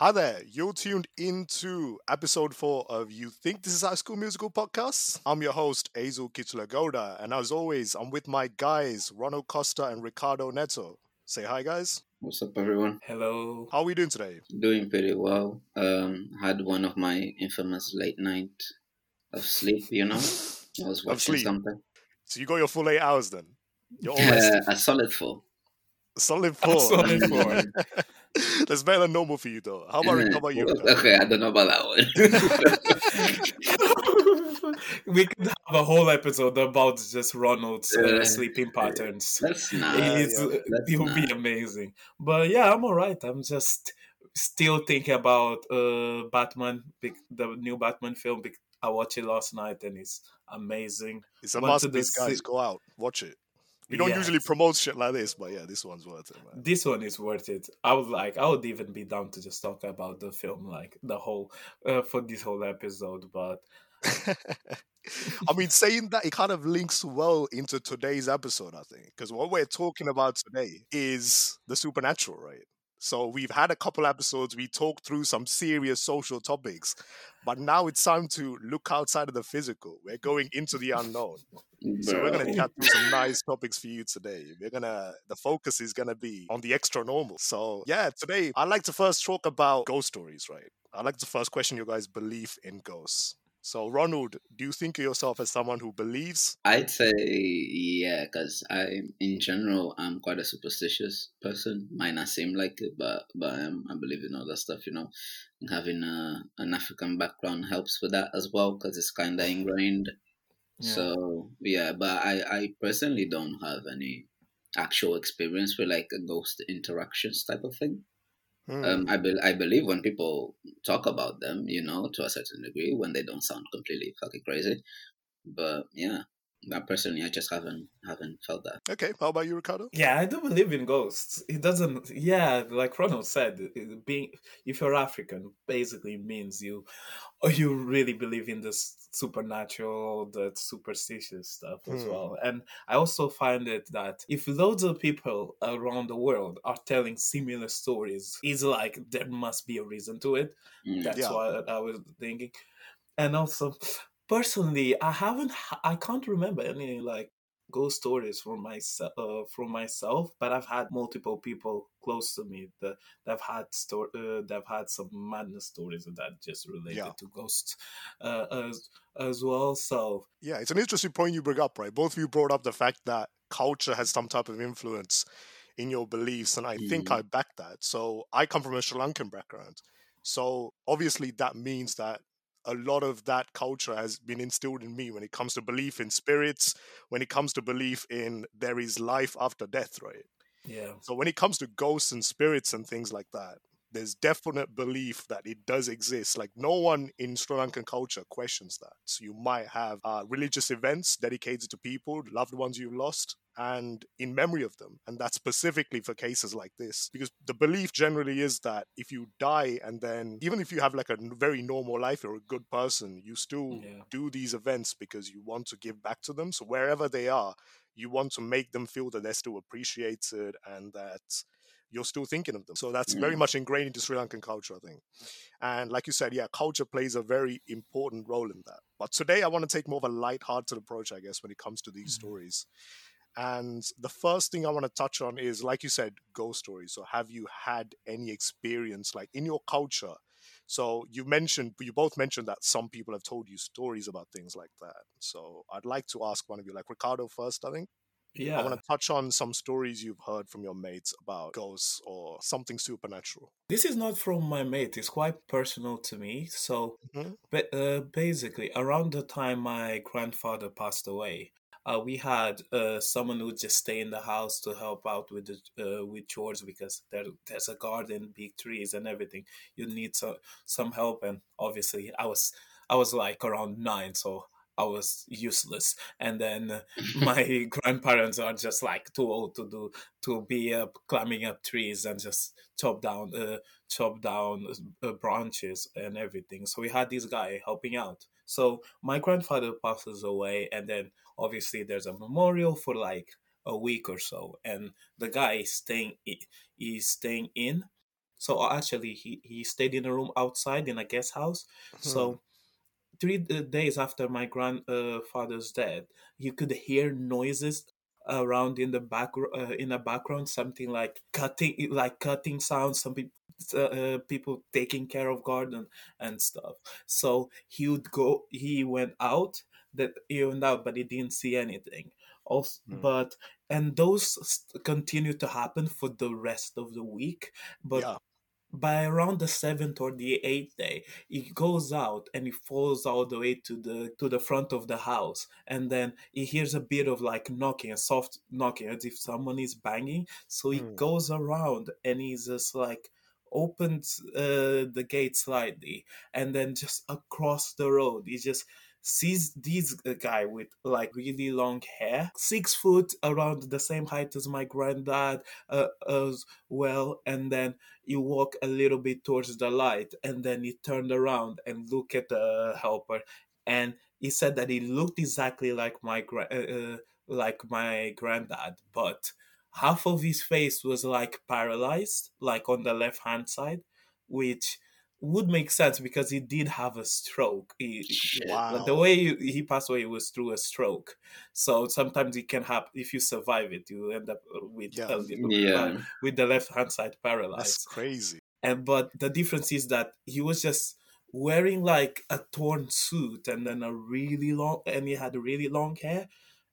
Hi there, you're tuned into episode four of You Think This is High School Musical podcast. I'm your host, Azel Kichulagoda, and as always, I'm with my guys, Ronald Costa and Ricardo Neto. Say hi, guys. What's up, everyone? Hello. How are we doing today? Doing pretty well. Um, had one of my infamous late night of sleep. You know, I was watching sleep. something. So you got your full eight hours then? You're all Uh, a solid four. Solid four. solid four. That's better than normal for you, though. How about, how about you? Okay, I don't know about that one. we could have a whole episode about just Ronald's uh, Uh, sleeping patterns. That's not. It's- yeah, that's it would be amazing. But yeah, I'm alright. I'm just still thinking about uh, Batman, the new Batman film. I watched it last night and it's amazing. It's a Went to the masterpiece, guys. Go out, watch it. We don't usually promote shit like this, but yeah, this one's worth it, man. This one is worth it. I would like. I would even be down to just talk about the film, like the whole, uh, for this whole episode. But I mean, saying that it kind of links well into today's episode, I think, because what we're talking about today is the supernatural, right? So we've had a couple episodes, we talked through some serious social topics, but now it's time to look outside of the physical. We're going into the unknown. So we're gonna chat through some nice topics for you today. We're gonna the focus is gonna be on the extra normal. So yeah, today I'd like to first talk about ghost stories, right? I'd like to first question your guys' belief in ghosts. So Ronald, do you think of yourself as someone who believes? I'd say yeah, because I, in general, I'm quite a superstitious person. Might not seem like it, but but um, I believe in all that stuff. You know, And having a, an African background helps with that as well because it's kind of ingrained. yeah. So yeah, but I I personally don't have any actual experience with like a ghost interactions type of thing. Hmm. Um, I be- I believe when people talk about them, you know, to a certain degree, when they don't sound completely fucking crazy. But yeah, I personally, I just haven't haven't felt that. okay, how about you, Ricardo? Yeah, I do believe in ghosts. It doesn't. Yeah, like Ronald said, being if you're African, basically means you, or you really believe in this supernatural, the superstitious stuff as Hmm. well. And I also find it that if loads of people around the world are telling similar stories, it's like there must be a reason to it. Mm. That's Yeah. what I was thinking. And also, personally, I haven't, I can't remember any like ghost stories from myself, uh, from myself, but I've had multiple people close to me that have had sto- uh, that have had some madness stories that just related Yeah. to ghosts, uh, as as well. So Yeah, it's an interesting point you bring up, right? Both of you brought up the fact that culture has some type of influence in your beliefs, and I think Mhm. I back that. So I come from a Sri Lankan background. So obviously that means that a lot of that culture has been instilled in me when it comes to belief in spirits, when it comes to belief in there is life after death, right? yeah, So when it comes to ghosts and spirits and things like that, there's definite belief that it does exist. Like no one in Sri Lankan culture questions that. So you might have uh, religious events dedicated to people, loved ones you've lost, and in memory of them. And that's specifically for cases like this. Because the belief generally is that if you die and then, even if you have like a very normal life, you're a good person, you still Yeah. do these events because you want to give back to them. So wherever they are, you want to make them feel that they're still appreciated and that you're still thinking of them. So that's very Mm. much ingrained into Sri Lankan culture, I think. And like you said, yeah, culture plays a very important role in that. But today I want to take more of a light-hearted approach, I guess, when it comes to these Mhm. stories. And the first thing I want to touch on is, like you said, ghost stories. So have you had any experience, like in your culture? So you mentioned, you both mentioned that some people have told you stories about things like that. So I'd like to ask one of you, like Ricardo first, I think. I want to touch on some stories you've heard from your mates about ghosts or something supernatural. This is not from my mate. It's quite personal to me. So, Mhm. ba- uh, basically, around the time my grandfather passed away, uh, we had uh, someone who would just stay in the house to help out with the uh, with chores because there there's a garden, big trees, and everything. You need some some help, and obviously, I was I was like around nine, so I was useless. And then my grandparents are just like too old to do to be up climbing up trees and just chop down uh, chop down uh, branches and everything. So we had this guy helping out. So my grandfather passes away, and then obviously there's a memorial for like a week or so, and the guy is staying is staying in. So actually, he he stayed in a room outside in a guest house. Hmm. So three days after my grandfather's death, you could hear noises around in the back uh, in the background, something like cutting, like cutting sounds. Some people. Uh, people taking care of garden and stuff so he would go he went out that he went out but he didn't see anything also Hmm. but and those continue to happen for the rest of the week but yeah. By around the seventh or the eighth day he goes out and he falls all the way to the to the front of the house and then he hears a bit of like knocking a soft knocking as if someone is banging so he Hmm. goes around and he's just like opens uh, the gate slightly and then just across the road he just sees this guy with like really long hair six foot around the same height as my granddad uh, as well and then you walk a little bit towards the light and then he turned around and look at the helper and he said that he looked exactly like my gra- uh, uh, like my granddad but half of his face was like paralyzed like on the left hand side which would make sense because he did have a stroke he, Shit. Wow. the way he, he passed away was through a stroke so sometimes it can happen if you survive it you end up with Yeah. a little- Yeah. with the left hand side paralyzed. That's paralyzed crazy. and but the difference is that he was just wearing like a torn suit and then a really long and he had really long hair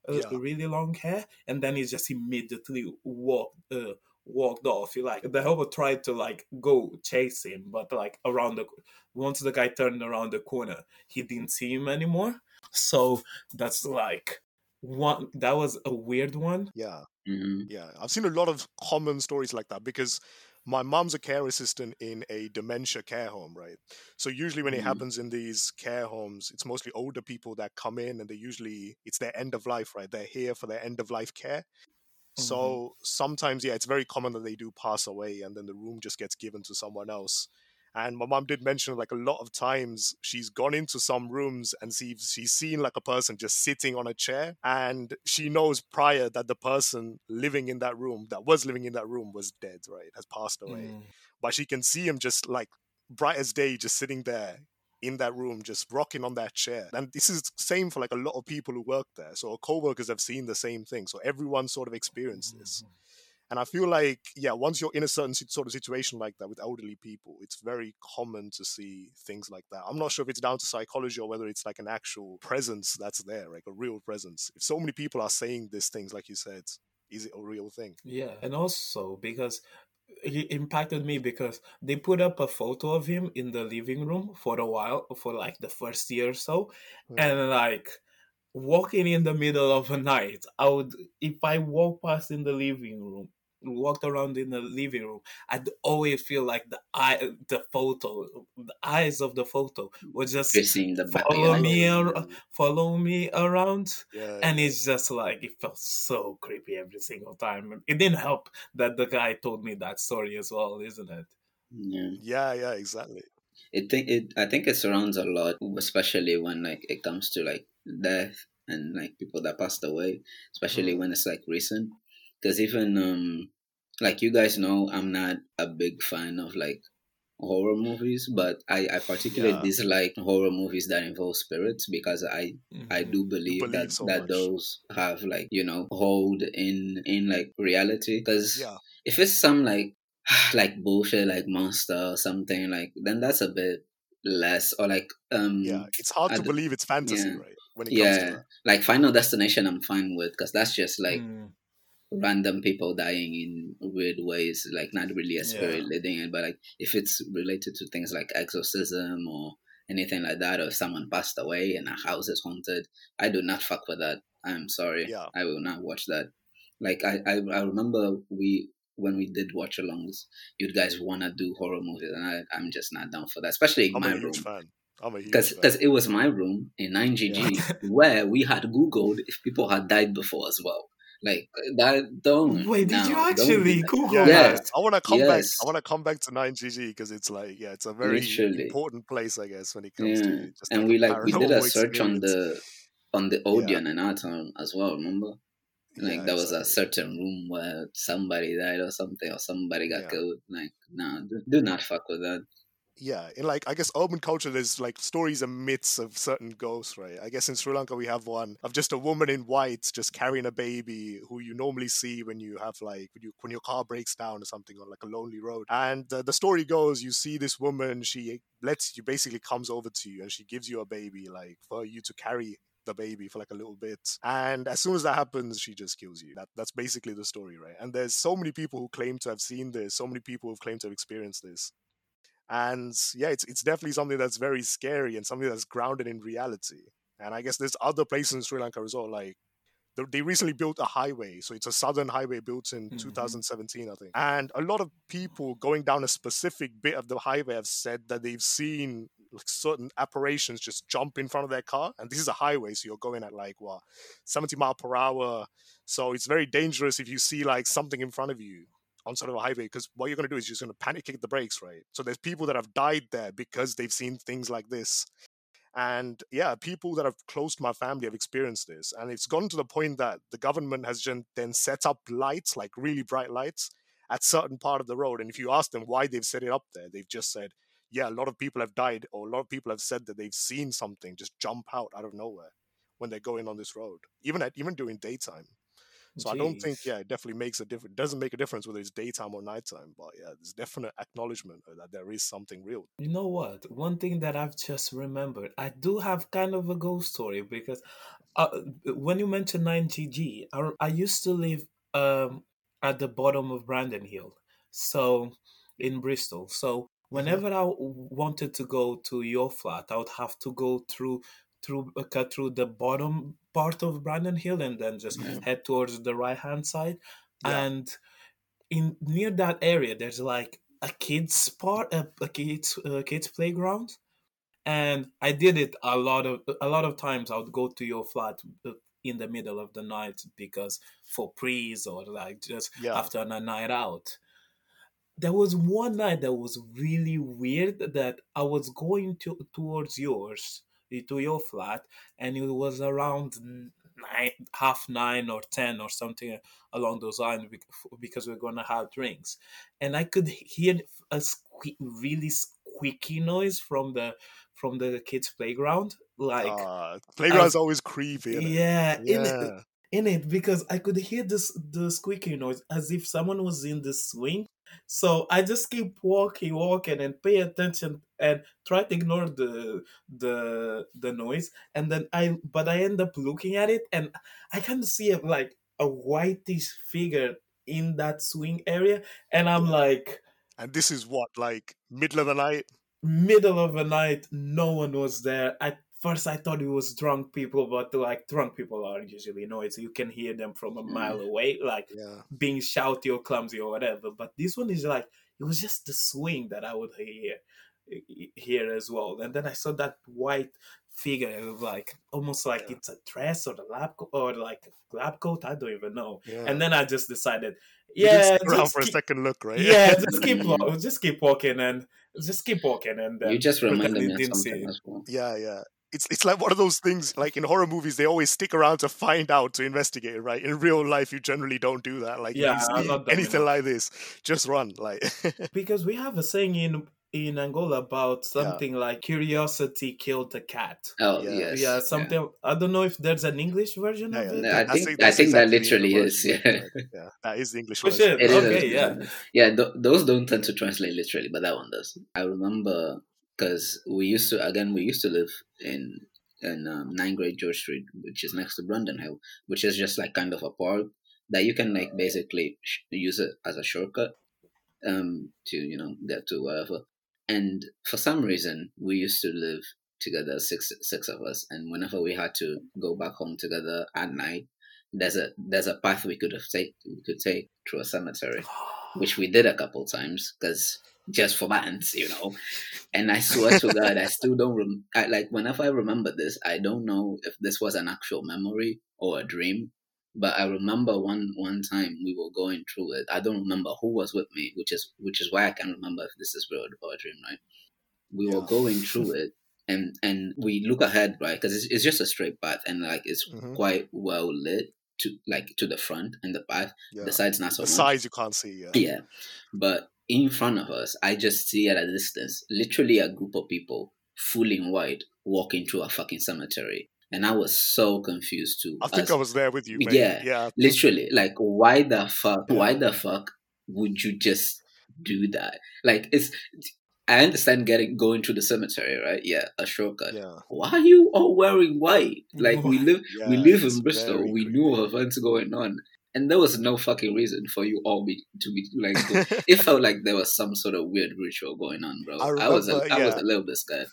uh, Yeah. really long hair and then he just immediately walked uh, walked off he like the helper tried to like go chase him but like around the once the guy turned around the corner he didn't see him anymore so that's like one that was a weird one Yeah. hmm Yeah, I've seen a lot of common stories like that because my mom's a care assistant in a dementia care home, right? So usually when it Mhm. happens in these care homes, it's mostly older people that come in and they usually it's their end of life, right? They're here for their end of life care. So sometimes, yeah, it's very common that they do pass away and then the room just gets given to someone else. And my mom did mention like a lot of times she's gone into some rooms and see, she's seen like a person just sitting on a chair. And she knows prior that the person living in that room, that was living in that room, was dead, right? Has passed away. Mm. But she can see him just like bright as day, just sitting there in that room, just rocking on that chair. And this is same for like a lot of people who work there. So co-workers have seen the same thing. So everyone sort of experienced this. Mm. And I feel like, yeah, once you're in a certain sort of situation like that with elderly people, it's very common to see things like that. I'm not sure if it's down to psychology or whether it's like an actual presence that's there, like a real presence. If so many people are saying these things, like you said, is it a real thing? Yeah, and also because he impacted me because they put up a photo of him in the living room for a while, for like the first year or so, and like walking in the middle of the night, I would if I walk past in the living room, walked around in the living room, I'd always feel like the eye, the photo, the eyes of the photo would just Facing the follow me, ar- follow me around Yeah. and it's just like it felt so creepy every single time. It didn't help that the guy told me that story as well, isn't it? Yeah. yeah, yeah, exactly. It think it I think it surrounds a lot, especially when like it comes to like death and like people that passed away, especially Mm. when it's like recent. Because even um like you guys know, I'm not a big fan of like horror movies, but I I particularly Yeah. dislike horror movies that involve spirits because I I Mhm. do believe, believe that so that much. those have like you know hold in in like reality because Yeah. if it's some like like bullshit like monster or something like then that's a bit less or like um Yeah. It's hard I to d- believe it's fantasy, yeah. right? When it comes to yeah like final destination i'm fine with because that's just like Mm, random people dying in weird ways like not really a spirit Yeah. leading it but like if it's related to things like exorcism or anything like that or someone passed away and a house is haunted i do not fuck with that i'm sorry Yeah. i will not watch that like i i, I remember we when we did watch alongs you guys want to do horror movies and I, i'm just not down for that especially in I'm my room fan. I'm a huge because fan. because it was my room in 9gg where we had googled if people had died before as well like uh, that don't Wait, did no, you actually that. Google yeah, Yeah. that? I want to come back. I want to come back to 9GG because it's like, yeah, it's a very Literally. important place, I guess, when it comes yeah to just and like we like we did a paranormal search on the on the Odeon and our time as well remember Like Yeah, there was a certain room where somebody died or something, or somebody got Yeah. killed. Like, no, do, do not fuck with that. Yeah in like i guess urban culture there's like stories and myths of certain ghosts right? I guess in sri lanka we have one of just a woman in white just carrying a baby who you normally see when you have like when you when your car breaks down or something on like a lonely road. And uh, the story goes you see this woman she lets you basically comes over to you and she gives you a baby like for you to carry the baby for like a little bit. And as soon as that happens she just kills you. That, that's basically the story right? And there's so many people who claim to have seen this so many people who've claimed to have experienced this and yeah it's it's definitely something that's very scary and something that's grounded in reality. And i guess there's other places in sri lanka as well like they- recently built a highway. So it's a southern highway built in Mhm. 2017 i think. And a lot of people going down a specific bit of the highway have said that they've seen like certain apparitions just jump in front of their car. And this is a highway so you're going at like what 70 mile per hour. So it's very dangerous if you see like something in front of you on sort of a highway because what you're going to do is you're just going to panic kick the brakes, right? So there's people that have died there because they've seen things like this. And yeah, people that are close to my family have experienced this. And it's gotten to the point that the government has then set up lights, like really bright lights, at certain part of the road. And if you ask them why they've set it up there, they've just said, yeah, a lot of people have died, or a lot of people have said that they've seen something just jump out out of nowhere when they're going on this road, even at even during daytime. So I don't think, yeah, it definitely makes a difference. Doesn't make a difference whether it's daytime or nighttime, but yeah, there's definite acknowledgement that there is something real. You know what? One thing that I've just remembered, I do have kind of a ghost story because uh, when you mentioned 9GG, I, I used to live um, at the bottom of Brandon Hill, so in Bristol. So whenever I wanted to go to your flat, I would have to go through through uh, cut through the bottom part of Brandon Hill and then just head towards the right hand side. Yeah. And in near that area, there's like a kids part, a, a kids uh, kids playground, and I did it a lot of a lot of times. I would go to your flat uh, in the middle of the night because for prees or like just Yeah. after a night out. There was one night that was really weird that I was going to towards yours to your flat, and it was around nine, half nine or ten or something along those lines because we're gonna have drinks, and I could hear a sque- really squeaky noise from the from the kids' playground, like Uh, playground's always creepy. yeah, in it, Yeah. in it because I could hear this the squeaky noise as if someone was in the swing. So I just keep walking, walking, and pay attention and try to ignore the the the noise. And then I, but I end up looking at it, and I can see like a whitish figure in that swing area, and I'm like, And this is what, like middle of the night? middle of the night, no one was there. At first, I thought it was drunk people, but like drunk people are usually noisy. You can hear them from a hmm. mile away, like Yeah. being shouty or clumsy or whatever. But this one is like it was just the swing that I would hear here as well. And then I saw that white figure, like almost like Yeah. it's a dress or a lab coat or like a lab coat. I don't even know. Yeah. And then I just decided, You didn't yeah, stick around just for a keep, second look, right? yeah, just keep just keep walking and just keep walking and then You just pretend reminded you me of didn't see something as well. yeah, yeah. It's it's like one of those things. Like in horror movies, they always stick around to find out to investigate, right? In real life, you generally don't do that. Like Yeah, if I'm you see not anything enough. like this, just run. Like Because we have a saying in in Angola about Yeah. something like curiosity killed the cat. Oh Yeah. yes, yeah, something. I don't know if there's an English version Yeah, of yeah, it. No, that- I that's think- I think that exactly the literally is, yeah. yeah, that is the English Oh, version. shit. It is. Okay, yeah. yeah. Th- those don't tend to translate literally, but that one does. I remember because we used to again we used to live in in um, Nine Great George Street, which is next to Brandon Hill, which is just like kind of a park that you can like basically sh- use it as a shortcut um to you know get to wherever. And for some reason, we used to live together, six six of us, and whenever we had to go back home together at night, there's a there's a path we could have take we could take through a cemetery which we did a couple times because just for bands, you know. And I swear to God, I still don't rem- I, like whenever I remember this, I don't know if this was an actual memory or a dream. But I remember one one time we were going through it. I don't remember who was with me, which is which is why I can't remember if this is real or a dream, right? We were going through it, and and we look ahead, right? Because it's, it's just a straight path, and like it's Mhm. quite well lit. to like to the front and the back. Yeah. The sides not so The much. size you can't see. Yeah. Yeah. But in front of us, I just see at a distance, literally a group of people, full in white, walking through a fucking cemetery. And I was so confused too. I think as- I was there with you. Mate. Yeah. Yeah. literally, like, why the fuck? Why the fuck would you just do that? Like, it's. I understand getting going to the cemetery, right? Yeah, a shortcut. Yeah. Why are you all wearing white? Like we live, we live in Bristol. We knew of events going on, and there was no fucking reason for you all be to be like. it felt like there was some sort of weird ritual going on, bro. I I, was, a, remember, I was a little bit scared.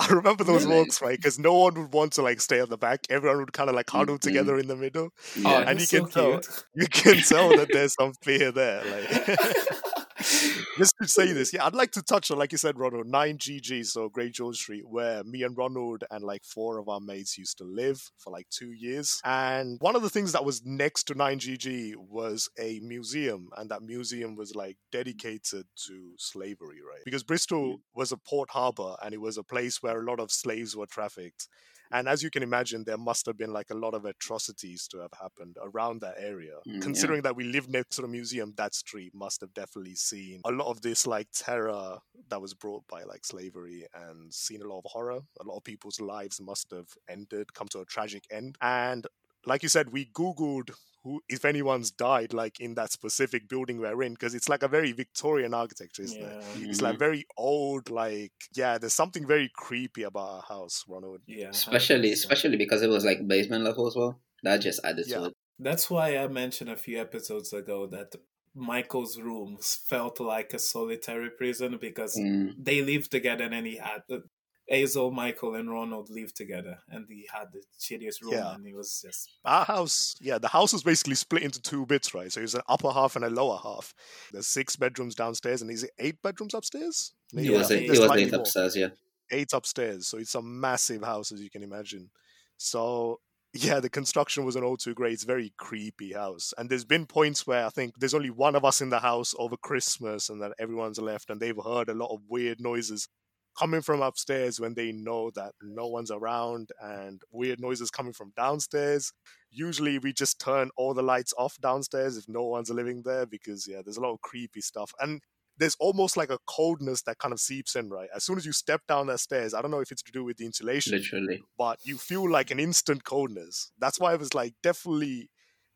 I remember those Really? walks, right? Because no one would want to like stay at the back. Everyone would kind of like huddle Mhm. together in the middle. Oh, Yeah. and you can so tell. cute. You can tell that there's some fear there. Like, just to say this, yeah, I'd like to touch on, like you said, Ronald, 9GG, so Great George Street, where me and Ronald and like four of our mates used to live for like two years. And one of the things that was next to 9GG was a museum, and that museum was like dedicated to slavery, right? Because Bristol mm-hmm. was a port harbor and it was a place where a lot of slaves were trafficked. And as you can imagine, there must have been like a lot of atrocities to have happened around that area. Mm, yeah. Considering that we live next to the museum, that street must have definitely seen a lot of this like terror that was brought by like slavery and seen a lot of horror. A lot of people's lives must have ended, come to a tragic end. And like you said, we Googled who, if anyone's died like in that specific building we're in, because it's like a very Victorian architecture, isn't it? Yeah. It's like very old, like yeah. There's something very creepy about our house, Ronald. Yeah, especially especially because it was like basement level as well. That just added Yeah. to it. That's why I mentioned a few episodes ago that Michael's room felt like a solitary prison because Mm, they lived together and he had Azel, Michael, and Ronald lived together, and he had the shittiest room, Yeah. and it was just Our house, yeah, the house was basically split into two bits, right? So it's an upper half and a lower half. There's six bedrooms downstairs, and is it eight bedrooms upstairs? it Yeah, was eight, think it there's was eight upstairs, yeah. eight upstairs. So it's a massive house, as you can imagine. So yeah, the construction was an all too great. It's a very creepy house. And there's been points where I think there's only one of us in the house over Christmas and that everyone's left and they've heard a lot of weird noises coming from upstairs when they know that no one's around and weird noises coming from downstairs. Usually we just turn all the lights off downstairs if no one's living there because yeah, there's a lot of creepy stuff. And there's almost like a coldness that kind of seeps in, right? As soon as you step down the stairs, I don't know if it's to do with the insulation, Literally. but you feel like an instant coldness. That's why I was like definitely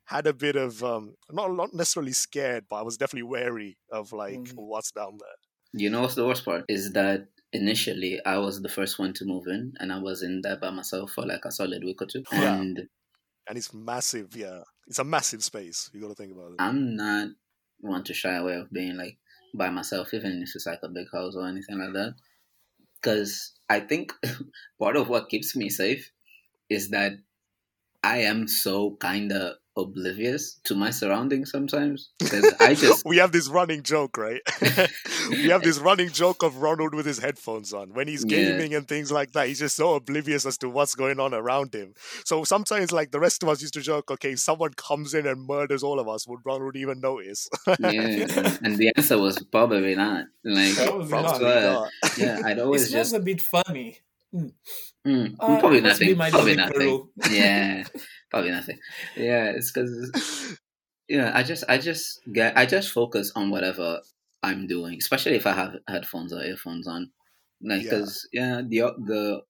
had a bit of um not not necessarily scared, but I was definitely wary of like Mhm. what's down there. You know what's the worst part? Is that initially I was the first one to move in and I was in there by myself for like a solid week or two. Yeah. And And it's massive, yeah. It's a massive space. You gotta think about it. I'm not one to shy away of being like by myself, even if it's like a big house or anything like that. Because I think part of what keeps me safe is that I am so kind of oblivious to my surroundings sometimes. Because I just, we have this running joke, right? we have this running joke of Ronald with his headphones on. When he's Yeah. gaming and things like that, he's just so oblivious as to what's going on around him. So sometimes, like the rest of us used to joke, okay, if someone comes in and murders all of us, would Ronald even notice? yeah. And, and the answer was probably not. Like, Probably that's not. not. yeah, I'd it always smells just a bit funny. Mm, Uh, probably nothing. Probably nothing. Yeah, probably nothing. Yeah, it's because yeah, I just I just get I just focus on whatever I'm doing, especially if I have headphones or earphones on. Like, because yeah, the the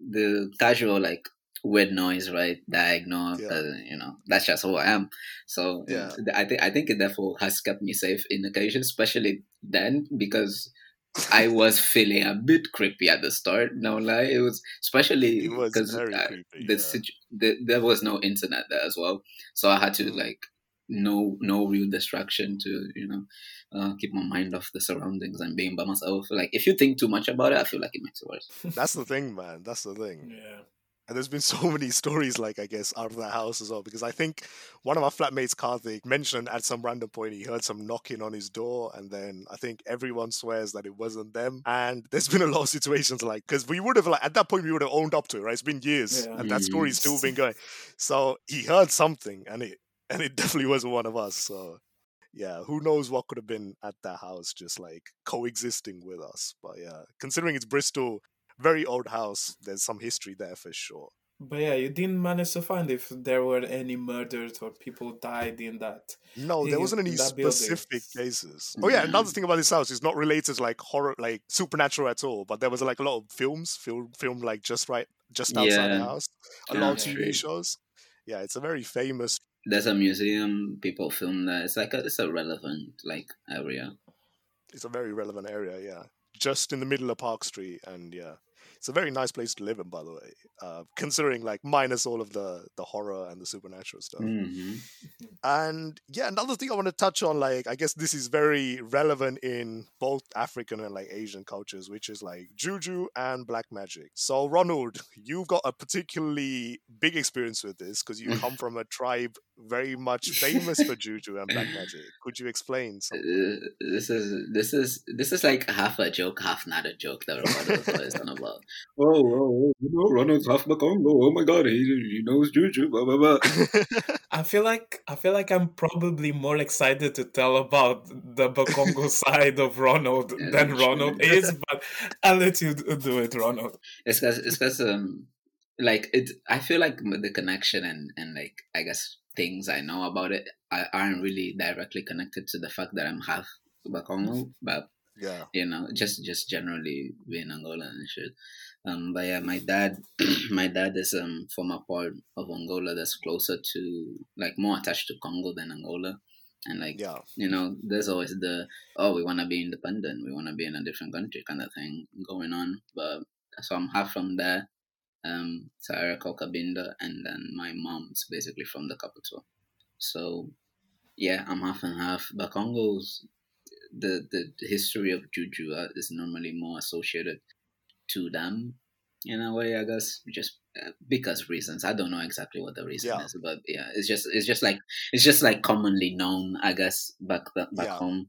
the casual like weird noise, right? That I ignore. Yeah. 'cause, you know, that's just who I am. So Yeah. I think I think it therefore has kept me safe in occasions, especially then because I was feeling a bit creepy at the start. No lie, it was especially because uh, the, yeah. situ- the there was no internet there as well, so I had to Mm. like no no real distraction to you know uh, keep my mind off the surroundings and being by myself. Like if you think too much about it, I feel like it makes it worse. That's the thing, man. That's the thing. Yeah. And there's been so many stories, like I guess, out of that house as well. Because I think one of our flatmates, Karthik, mentioned at some random point he heard some knocking on his door, and then I think everyone swears that it wasn't them. And there's been a lot of situations like because we would have like at that point we would have owned up to it, right? It's been years, Yeah. and that story's still been going. So he heard something, and it and it definitely wasn't one of us. So yeah, who knows what could have been at that house, just like coexisting with us. But yeah, considering it's Bristol, very old house, there's some history there for sure. But yeah, you didn't manage to find if there were any murders or people died in that. No, there in wasn't any that building. specific cases. Oh yeah, another mm. thing about this house is not related to like horror, like supernatural at all. But there was like a lot of films, film, film like just right, just outside the house. A Yeah, lot of TV true. shows. Yeah, it's a very famous. There's a museum. People film there. It's like a, it's a relevant like area. It's a very relevant area. Yeah, just in the middle of Park Street, and yeah, it's a very nice place to live in. By the way, uh, considering like minus all of the the horror and the supernatural stuff. hmm And yeah, another thing I want to touch on, like, I guess this is very relevant in both African and like Asian cultures, which is like juju and black magic. So, Ronald, you've got a particularly big experience with this because you come from a tribe very much famous for juju and black magic. Could you explain something? Uh, this is this is this is like half a joke, half not a joke that Ronaldo is on about. Oh, oh, oh, you know, Ronald's half Congo. Oh my God, he he knows juju. Blah blah blah. I feel like I feel like I'm probably more excited to tell about the Bakongo side of Ronald Yeah, than Ronald true. is, but I'll let you do it, Ronald. It's because it's because um like it. I feel like the connection and and like I guess things I know about it I aren't really directly connected to the fact that I'm half Bakongo, but yeah. you know, just just generally being Angola and shit. Um, but yeah, my dad, my dad is um from a part of Angola that's closer to like more attached to Congo than Angola, and like Yeah. you know, there's always the oh we want to be independent, we want to be in a different country kind of thing going on. But so I'm half from there, um, Sarah Kokabinda, and then my mom's basically from the capital. So yeah, I'm half and half. But Congo's the the history of juju uh, is normally more associated to them in a way i guess just uh, because reasons i don't know exactly what the reason Yeah. is but yeah it's just it's just like it's just like commonly known i guess back back Yeah. home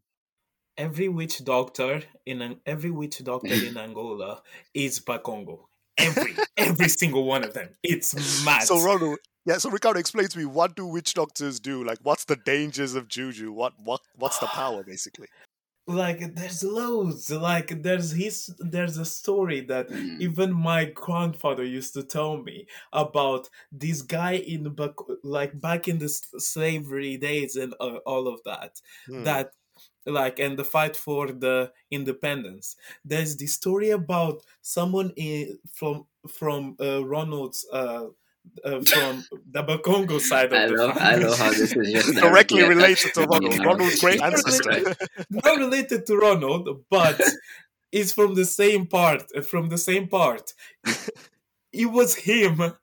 Every witch doctor in an every witch doctor in Angola is Bakongo. Every every single one of them. It's mad. So, Ronald, yeah, so Ricardo, explain to me what do witch doctors do? Like, what's the dangers of juju? What, what, what's the power, basically? like there's loads like there's his there's a story that Mm. even my grandfather used to tell me about this guy in back like back in the slavery days and uh, all of that Hmm. that like and the fight for the independence there's the story about someone in from from uh, ronald's uh, uh, from the Bakongo side of I the love, I family. love how this is just directly directly related to Ronald. me now. Ronald's great Directly- ancestor. not related to Ronald, but is from the same part. From the same part. It was him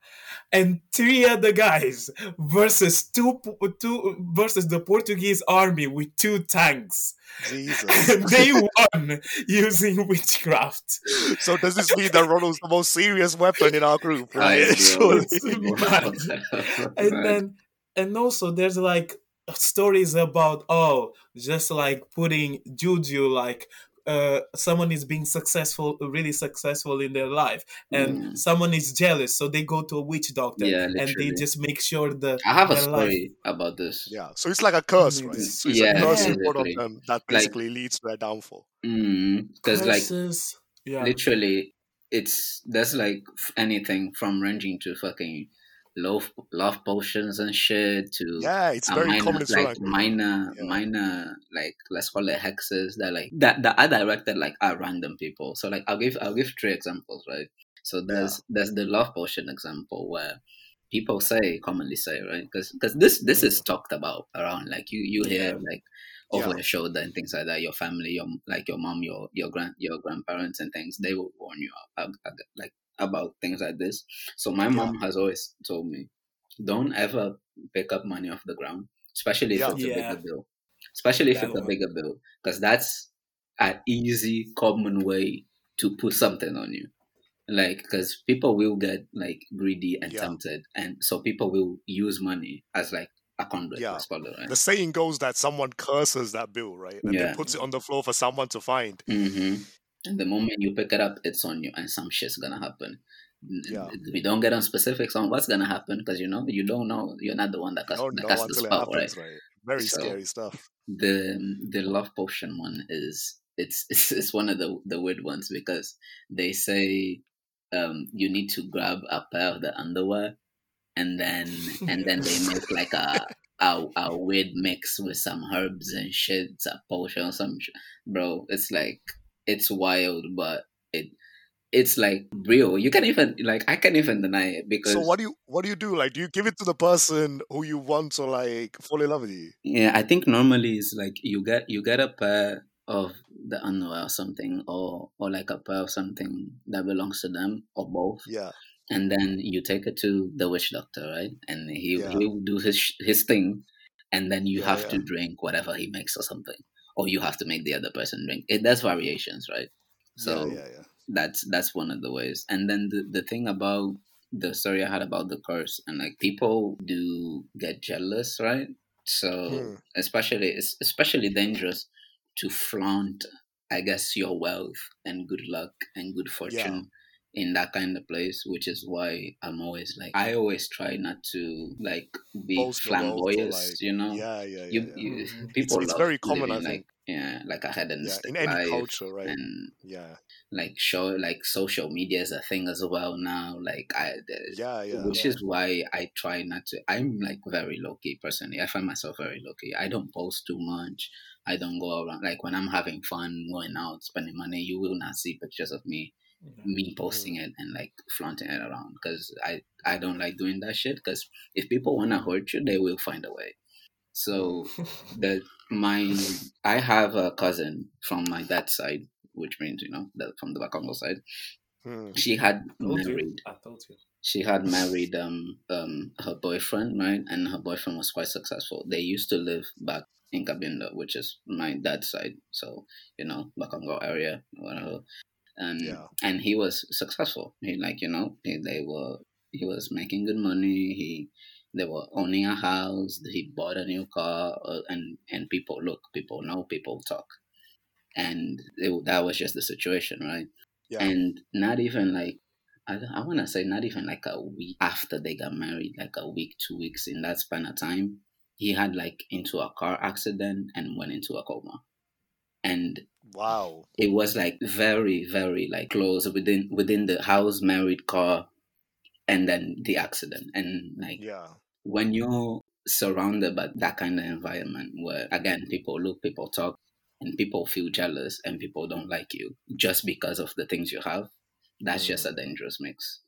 and three other guys versus two two versus the Portuguese army with two tanks. Jesus. And they won using witchcraft. So does this mean that Ronald's the most serious weapon in our group? I Right? know. And then and also there's like stories about oh just like putting juju like uh, someone is being successful, really successful in their life, and Mm. someone is jealous, so they go to a witch doctor, Yeah, and they just make sure the I have a their life- story about this. Yeah. So it's like a curse, right? So it's Yeah, a curse in exactly. one of them that Like- basically leads to their downfall. Because like curses. yeah, literally it's there's like anything from ranging to fucking love love potions and shit to Yeah, it's a very minor, common like minor uh, Yeah. minor uh, like let's call it hexes that like that that are directed like at random people so like i'll give i'll give three examples right so there's there's the love potion example where people say commonly say right because because this this is mm. talked about around like you you hear like over Mm. Yeah. your shoulder and things like that your family your like your mom your your grand your grandparents and things they will warn you ab- ab- like about things like this so my Yeah. mom has always told me don't ever pick up money off the ground especially if Yeah. it's a bigger bill especially if That it's a bigger bill because that's an easy common way to put something on you like because people will get like greedy and Yeah. tempted and so people will use money as like a conduit Yeah. let's call it right The saying goes that someone curses that bill, right? And Yeah. then puts it on the floor for someone to find. hmm And the moment you pick it up, it's on you, and some shit's gonna happen. Yeah. We don't get on specifics on what's gonna happen because you know you don't know. You're not the one that cast, that cast the spell, right? right? Very So- scary stuff. The the love potion one is it's it's, it's one of the the weird ones because they say um, you need to grab a pair of the underwear, and then and then they make like a a, a weird mix with some herbs and shit, a potion, some sh- bro. It's like it's wild, but it it's like real. You can't even like I can't even deny it because So what do you what do you do? Like, do you give it to the person who you want to like fall in love with you? yeah, I think normally it's like you get you get a pair of the underwear or something or or like a pair of something that belongs to them or both Yeah, and then you take it to the witch doctor right and he Yeah. he will do his his thing and then you Yeah, have yeah. to drink whatever he makes or something or you have to make the other person drink. It there's variations right? So yeah, yeah, yeah. that's that's one of the ways. And then the, the thing about the story i had about the curse and like people do get jealous right? So Hmm. especially it's especially dangerous to flaunt i guess your wealth and good luck and good fortune in that kind of place which is why i'm always like i always try not to like be Boast your wealth or, flamboyant like- you know Yeah, yeah, yeah. you, yeah. you Mhm. people it's love very common, I think. like yeah like a hedonistic Yeah, in any life culture, right? and Yeah, like show like social media is a thing as well now like i there's- yeah, yeah. which is why i try not to i'm like very low-key personally i find myself very low-key i don't post too much i don't go around like when i'm having fun going out spending money you will not see pictures of me me posting it and like flaunting it around because i i don't like doing that shit because if people want to hurt you they will find a way so the my I have a cousin from my dad's side, which means you know the, from the Bakongo side. Hmm. She had married. I told you. She had married um um her boyfriend, right? And her boyfriend was quite successful. They used to live back in Cabinda, which is my dad's side. So you know Bakongo area, whatever. And Yeah. and he was successful. He like you know he, they were he was making good money. He they were owning a house. He bought a new car, uh, and and people look, people know, people talk, and it, that was just the situation, right? Yeah. And not even like I, I want to say not even like a week after they got married, like a week, two weeks in that span of time, he had like into a car accident and went into a coma, and Wow. it was like very very like close within within the house married car and then the accident and like Yeah. when you're surrounded by that kind of environment where again people look people talk and people feel jealous and people don't like you just because of the things you have that's Mm. just a dangerous mix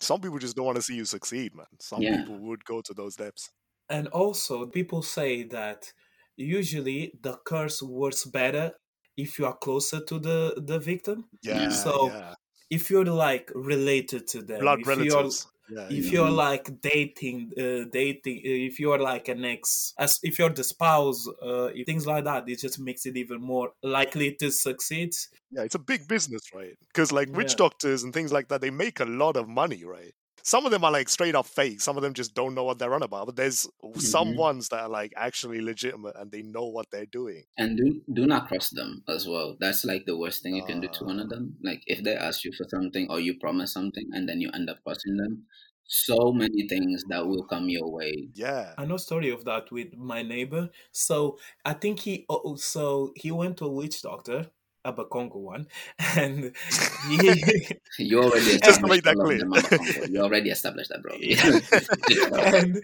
Some people just don't want to see you succeed, man. Some Yeah. people would go to those depths. And also, people say that usually the curse works better if you are closer to the the victim. Yeah. So, yeah. If you're like related to them, Blood if you're relatives. Yeah. if yeah. you're like dating uh, dating if you're like an ex as if you're the spouse uh, things like that it just makes it even more likely to succeed Yeah, it's a big business, right? Because like witch doctors and things like that, they make a lot of money, right? Some of them are like straight up fake. Some of them just don't know what they're on about. But there's some Mhm. ones that are like actually legitimate and they know what they're doing. and do do not cross them as well that's like the worst thing you can do to one of Ah. them like if they ask you for something or you promise something and then you end up crossing them so many things that will come your way Yeah. I know story of that with my neighbor. So I think he oh, so he went to a witch doctor, a Bakongo one, and he You already Just to established make that all clear. them, Mama Comfort. You already established that, bro. and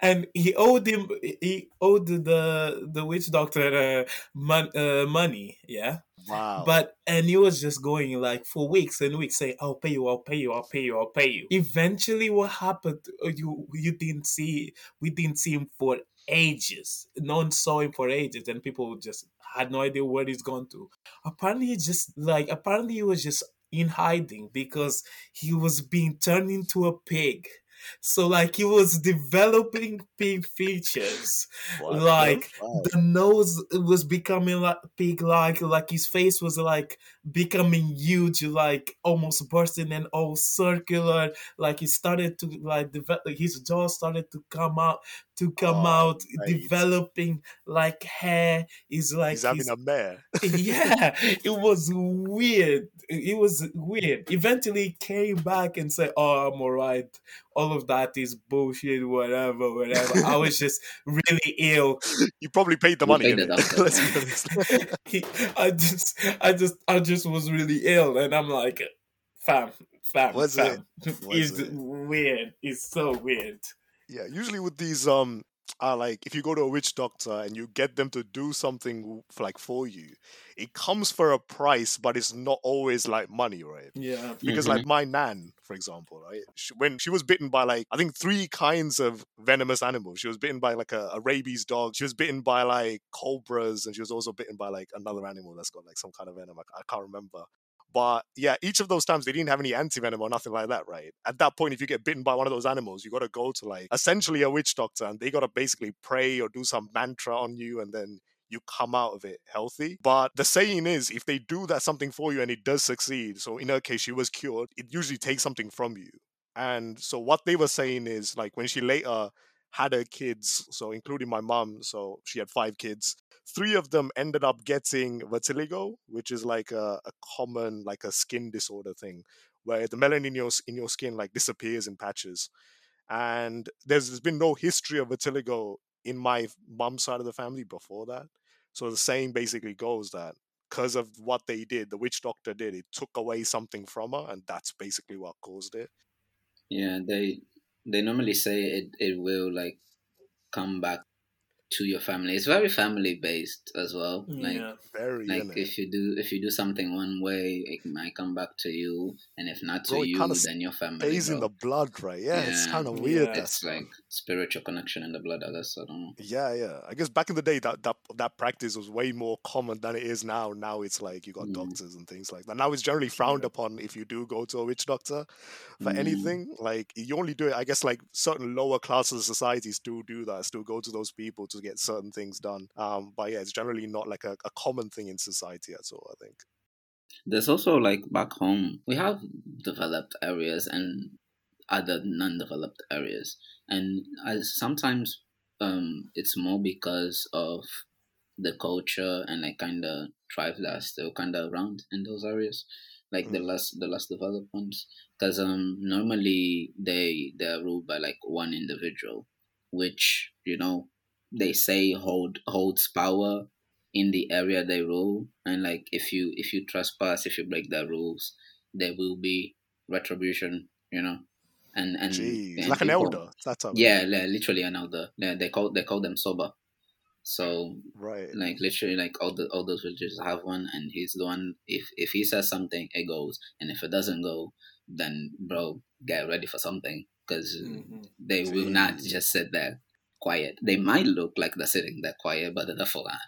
and he owed him he owed the the witch doctor uh, mon- uh, money, yeah. Wow. But and he was just going like for weeks and weeks saying, "I'll pay you, I'll pay you, I'll pay you, I'll pay you." Eventually, what happened? uh, You you didn't see we didn't see him for ages. No one saw him for ages, and people just had no idea where he's gone to. Apparently, he just like apparently he was just in hiding because he was being turned into a pig. So like he was developing pig features What like, fuck? the nose was becoming like pig like like his face was like becoming huge like almost bursting and all circular like he started to like develop his jaw started to come out to come Oh, out mate. developing like hair is like He's having a mare. yeah, it was weird. It was weird. Eventually, he came back and said, "Oh, I'm alright. All of that is bullshit. Whatever, whatever. I was just really ill. You probably paid the You money. paid the innit? doctor. Let's be honest. He- I just, I just, I just was really ill, and I'm like, fam, fam. What's that? It's What's it? weird. It's so weird. Yeah, usually with these um are like if you go to a witch doctor and you get them to do something like for you, it comes for a price, but it's not always like money, right? Yeah. Because like mm-hmm. my nan, for example, right, she, when she was bitten by like I think three kinds of venomous animals. She was bitten by like a, a rabies dog. She was bitten by like cobras, and she was also bitten by like another animal that's got like some kind of venom. I, I can't remember. But yeah, each of those times they didn't have any antivenom or nothing like that, right? At that point, if you get bitten by one of those animals, you got to go to like essentially a witch doctor, and they got to basically pray or do some mantra on you, and then you come out of it healthy. But the saying is, if they do that something for you and it does succeed, so in her case she was cured, it usually takes something from you. And so what they were saying is like when she later had her kids, so including my mom, so she had five kids. Three of them ended up getting vitiligo, which is like a, a common like a skin disorder thing, where the melanin in your in your skin like disappears in patches. And there's, there's been no history of vitiligo in my mum's side of the family before that. So the saying basically goes that because of what they did, the witch doctor did, it took away something from her, and that's basically what caused it. Yeah, they they normally say it it will like come back to your family. It's very family based as well. Like Yeah. Very, like innit? if you do if you do something one way, it might come back to you, and if not to Bro, you, then your family. stays in the blood, right? Yeah, it's kind of weird. Yeah. It's like spiritual connection in the blood. I guess I don't know. Yeah, yeah. I guess back in the day, that that that practice was way more common than it is now. Now it's like you got Mm. doctors and things like that. Now it's generally frowned upon if you do go to a witch doctor for Mm. anything. Like you only do it. I guess like certain lower classes of societies do do that. Still go to those people to get certain things done. Um, but yeah, it's generally not like a, a common thing in society at all. I think. There's also like back home, we have developed areas and other non-developed areas, and as sometimes um, it's more because of the culture and like kind of tribes that are still kind of around in those areas, like the Mm. less the less developed ones. Because um, normally they they are ruled by like one individual, which you know they say hold holds power in the area they rule and like if you if you trespass if you break their rules there will be retribution you know and and, Jeez, and like an elder. That's how. yeah li- literally an elder yeah, they call they call them soba so Right. like literally like all the all those villages have one and he's the one if if he says something it goes and if it doesn't go then bro get ready for something because Mhm. they will not just sit there quiet. They might look like they're sitting there quiet, but they're the full on.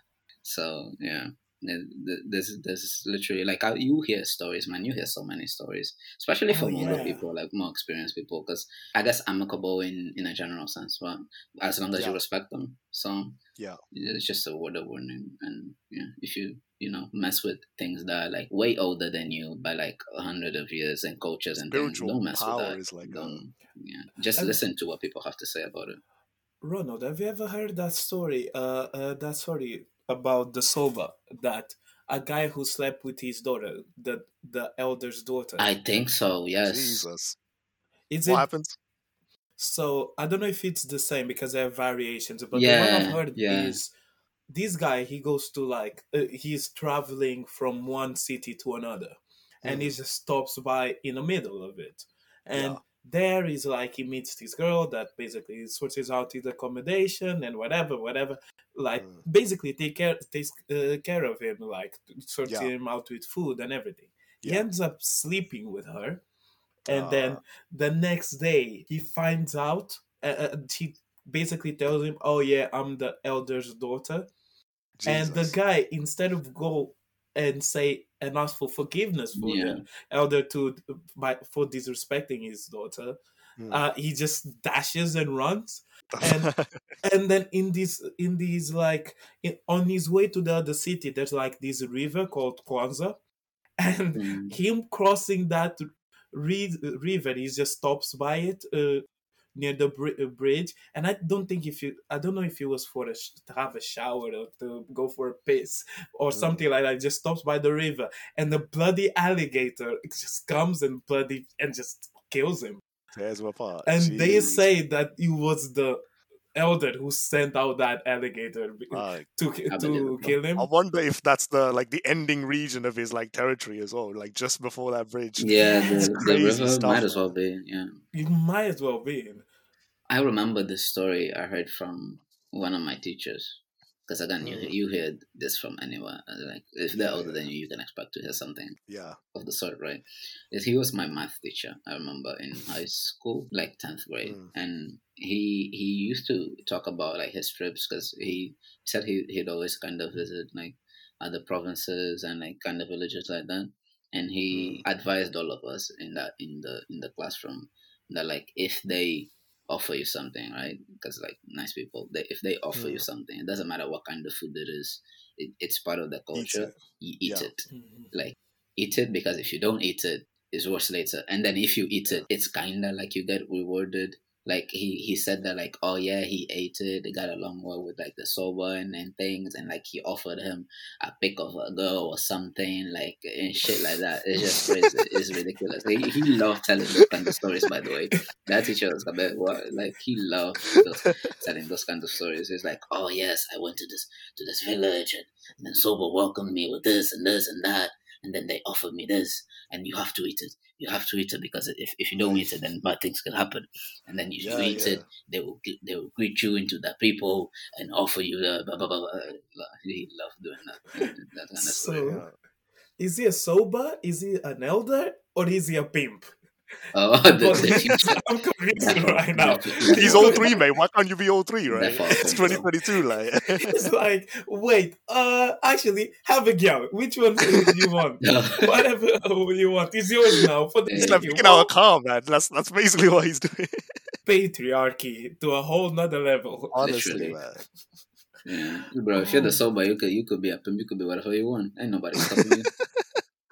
So yeah, th- th- there's there's literally like you hear stories, man. You hear so many stories, especially Oh, from older yeah. people, like more experienced people. Because I guess amicable in in a general sense, but as long as you respect them, so Yeah. it's just a word of warning. And yeah, if you you know mess with things that are like way older than you by like a hundred of years and cultures and things, don't mess with that. like don't, yeah, just listen to what people have to say about it. Ronald, have you ever heard that story? Uh, uh, that story about the soba that a guy who slept with his daughter, the the elder's daughter. I think so. Yes. Is Jesus. it What happens? so? I don't know if it's the same because there are variations, but the one I've heard yeah. is this guy. He goes to like uh, he's traveling from one city to another, and he just stops by in the middle of it, and Yeah. There is like he meets this girl that basically sorts out his accommodation and whatever, whatever. Like Mm. basically take care takes uh, care of him, like sorts Yeah. him out with food and everything. He ends up sleeping with her, and then Ah. the next day he finds out. Uh, uh, she basically tells him, "Oh yeah, I'm the elder's daughter." And the guy, instead of go and say and ask for forgiveness for Yeah. the elder to by for disrespecting his daughter, Hmm. uh, he just dashes and runs. and- And then in this in these like in, on his way to the other city, there's like this river called Kwanza, and Mm. him crossing that re- river, he just stops by it. Uh, near the bri- uh, bridge and i don't think if you i don't know if it was for a sh- to have a shower or to go for a piss or Mm. something like that just stops by the river and the bloody alligator just comes and bloody and just kills him Tears him apart. and they say that it was the elder who sent out that alligator Uh, to to kill him. I wonder if that's the like the ending region of his like territory as well, like just before that bridge. Yeah, It's the, the river stuff, might as well be. Yeah. You might as well be. I remember this story I heard from one of my teachers. Because again, you Mm. you hear this from anywhere. uh, Like if they're older than you, you can expect to hear something Yeah. of the sort, right? Is he was my math teacher. I remember in high school, like tenth grade, Mm. and he he used to talk about like his trips because he said he he'd always kind of visit like other provinces and like kind of villages like that, and he advised all of us in that in the in the classroom that like if they offer you something, right? Because like nice people, they if they offer you Mm. something, it doesn't matter what kind of food it is. It, it's part of the culture. it. You eat Yeah. it Mhm. like eat it because if you don't eat it it's worse later and then if you eat it it's kind of like you get rewarded like he he said that like oh yeah he ate it they got along well with like the soba and, and things and like he offered him a pic of a girl or something like and shit like that. It's just crazy. It's ridiculous. He, he loved telling those kind of stories by the way. That teacher was a bit what like he loved those, telling those kind of stories. It's like oh yes i went to this to this village and, and then soba welcomed me with this and this and that and then they offered me this, and you have to eat it. You have to eat it because if, if you don't eat it, then bad things can happen. And then if Yeah, you eat yeah. it, they will they will greet you into the people and offer you the blah blah blah. blah. He loved doing that. That kind of. So, is he a soba? Is he an elder? Or is he a pimp? Oh, the, the. I'm confused right now. He's all three, mate. Why can't you be all three, right? Therefore, It's 2022, like. It's like, wait, uh, actually, have a girl. Which one do you want? Whatever you want is yours now. For the He's Yeah. like picking out a car, man. That's that's basically what he's doing. patriarchy to a whole nother level. Honestly, Literally. man. Yeah. Bro, if you're the soba, you could you could be a pimp, you could be whatever you want. Ain't nobody stopping you.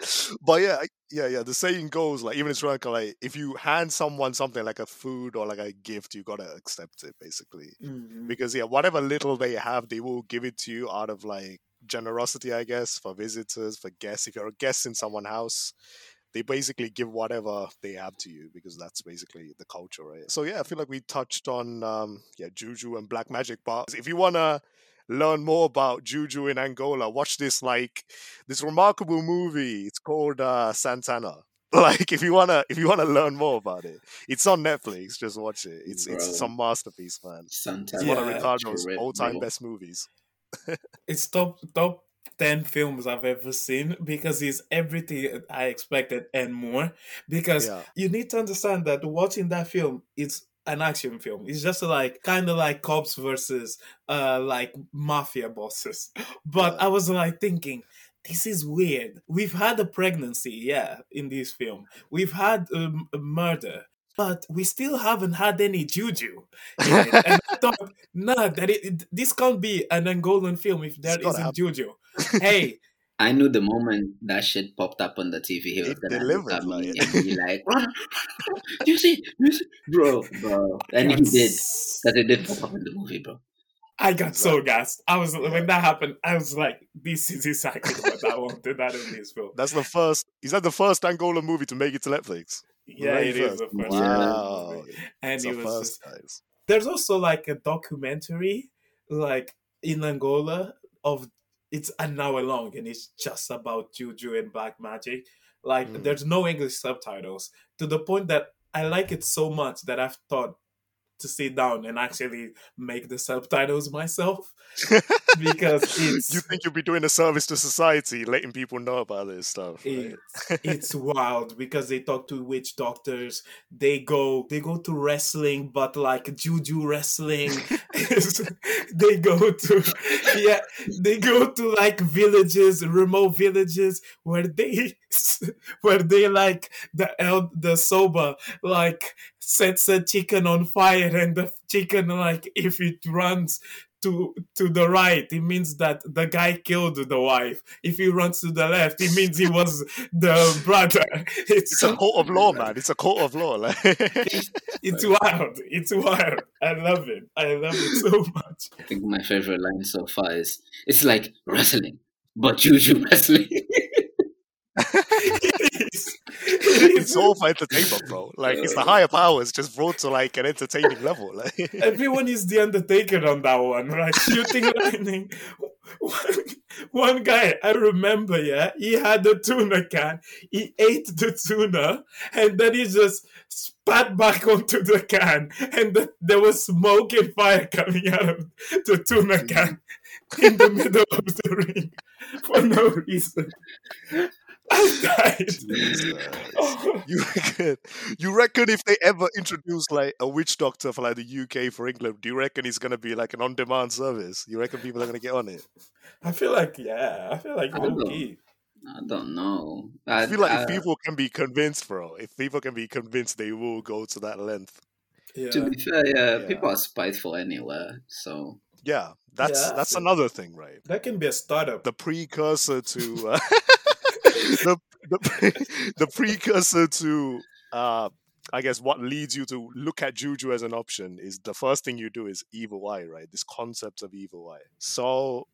But yeah, yeah, yeah. The saying goes like even in Sri Lanka, like if you hand someone something like a food or like a gift, you gotta accept it basically. Mhm. Because yeah, whatever little they have, they will give it to you out of like generosity, I guess, for visitors, for guests. If you're a guest in someone's house, they basically give whatever they have to you because that's basically the culture, right? So yeah, I feel like we touched on um yeah, juju and black magic. But if you wanna learn more about juju in Angola, watch this like this remarkable movie. It's called uh Santana. Like if you wanna if you wanna learn more about it, it's on Netflix. Just watch it. It's Bro. it's some masterpiece, man. Santa. It's one of Ricardo's all time best movies. It's top top ten films I've ever seen because it's everything I expected and more. Because Yeah. you need to understand that watching that film is an action film. It's just like kind of like cops versus uh like mafia bosses. But I was like thinking. This is weird. We've had a pregnancy, yeah, in this film. We've had um, a murder, but we still haven't had any juju. and I thought, nah, that it, it- this can't be an Angolan film if there isn't juju. Hey, I knew the moment that shit popped up on the TV, he was It gonna look delivered, at me like- and be like, "Run, run, "You see, you see, bro, bro," and he did. That it did pop up in the movie, bro. I got so gassed. I was when that happened. I was like, "This is exactly what I wanted out of this film." That's the first. Is that the first Angola movie to make it to Netflix? Yeah, Very it is first. the first Wow, movie. and it's it was first, just guys. there's also like a documentary like in Angola of it's an hour long and it's just about juju and black magic. Like Mm. there's no English subtitles to the point that I like it so much that I've thought to sit down and actually make the subtitles myself because it's you think you'll be doing a service to society, letting people know about this stuff. Right? it's, it's wild because they talk to witch doctors they go they go to wrestling but like juju wrestling they go to yeah they go to like villages remote villages where they where they like the el the soba like sets a chicken on fire and the chicken like if it runs to to the right it means that the guy killed the wife if he runs to the left it means he was the brother it's It's a court of law, man. It's a court of law. Like. it's wild it's wild i love it i love it so much I think my favorite line so far is, "It's like wrestling, but juju wrestling." it is, it it's all for entertainment, bro. Like it's the higher powers just brought to like an entertaining level. Like Everyone is the Undertaker on that one, right? Shooting lightning. One, one guy I remember, yeah, he had a tuna can. He ate the tuna, and then he just spat back onto the can, and the, there was smoke and fire coming out of the tuna can in the middle of the ring for no reason. I died. Jesus. You reckon? You reckon if they ever introduce like a witch doctor for like the UK for England, do you reckon it's gonna be like an on-demand service? You reckon people are gonna get on it? I feel like yeah, I feel like I don't know. key. I don't know. I feel like I- if people can be convinced, bro, if people can be convinced, they will go to that length. Yeah. to be fair, yeah, Yeah. people are spiteful anywhere. So Yeah, that's Yeah, that's another thing, right? That can be a startup. The precursor to uh, the the, the precursor to uh, I guess what leads you to look at juju as an option is the first thing you do is evil eye, right? This concept of evil eye. So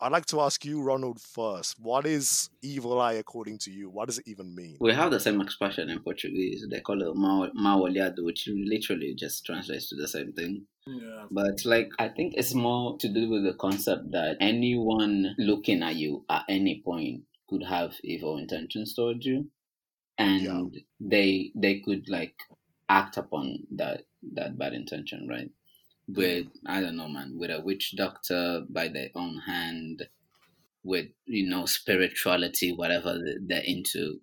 I'd like to ask you, Ronald, first. What is evil eye according to you? What does it even mean? we have the same expression in Portuguese. They call it mau mau olhado, which literally just translates to the same thing. Yeah. But like, I think it's more to do with the concept that anyone looking at you at any point could have evil intentions towards you, and Yeah. they they could like act upon that that bad intention, right? Mm-hmm. With I don't know, man, with a witch doctor by their own hand, with you know spirituality, whatever they're into,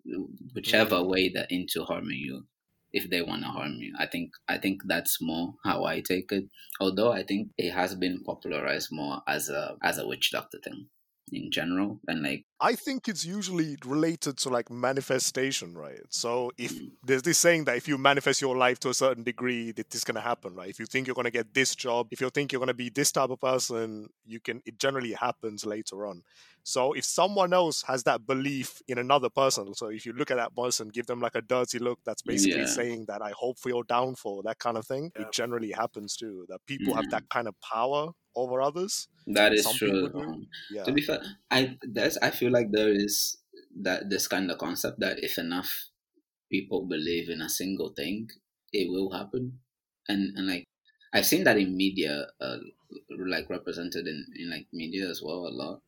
whichever mm-hmm. way they're into harming you if they want to harm you. I think I think that's more how I take it. Although I think it has been popularized more as a as a witch doctor thing in general, and like I think it's usually related to like manifestation, right? So if Mm. there's this saying that if you manifest your life to a certain degree, that this is gonna happen, right? If you think you're gonna get this job, if you think you're gonna be this type of person, you can. It generally happens later on. So if someone else has that belief in another person, so if you look at that person, give them like a dirty look, that's basically Yeah. saying that I hope for your downfall, that kind of thing. Yeah. It generally happens too. That people have Mhm. that kind of power over others. that is Some true. um, Yeah. To be fair, I there's I feel like there is that this kind of concept that if enough people believe in a single thing, it will happen, and and like I've seen that in media, uh, like represented in in like media as well a lot.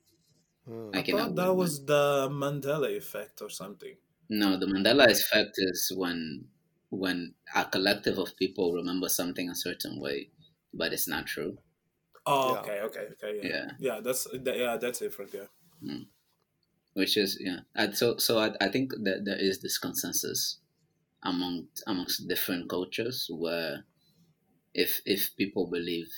Hmm. Like I thought that when- was the Mandela effect or something. No, the Mandela effect is when when a collective of people remember something a certain way, but it's not true. Oh, Yeah. okay, okay, okay. Yeah, Yeah. yeah, that's that, yeah, that's different. Yeah. Which is yeah. And so so I, I think that there is this consensus among amongst different cultures where if if people believe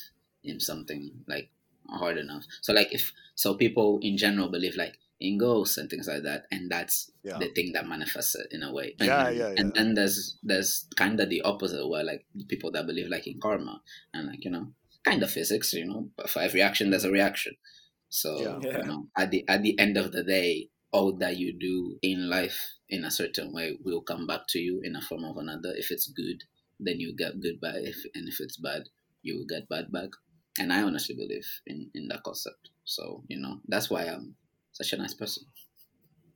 in something like hard enough. So like if so people in general believe like in ghosts and things like that and that's Yeah. the thing that manifests it in a way. And, Yeah, yeah, And then there's there's kind of the opposite where like people that believe like in karma and like you know kind of physics. You know, but for every action there's a reaction. So Yeah. Yeah. you know, at the at the end of the day, all that you do in life in a certain way will come back to you in a form of another. If it's good, then you get good back. If and if it's bad, you will get bad back. And I honestly believe in in that concept. So you know, that's why I'm such a nice person.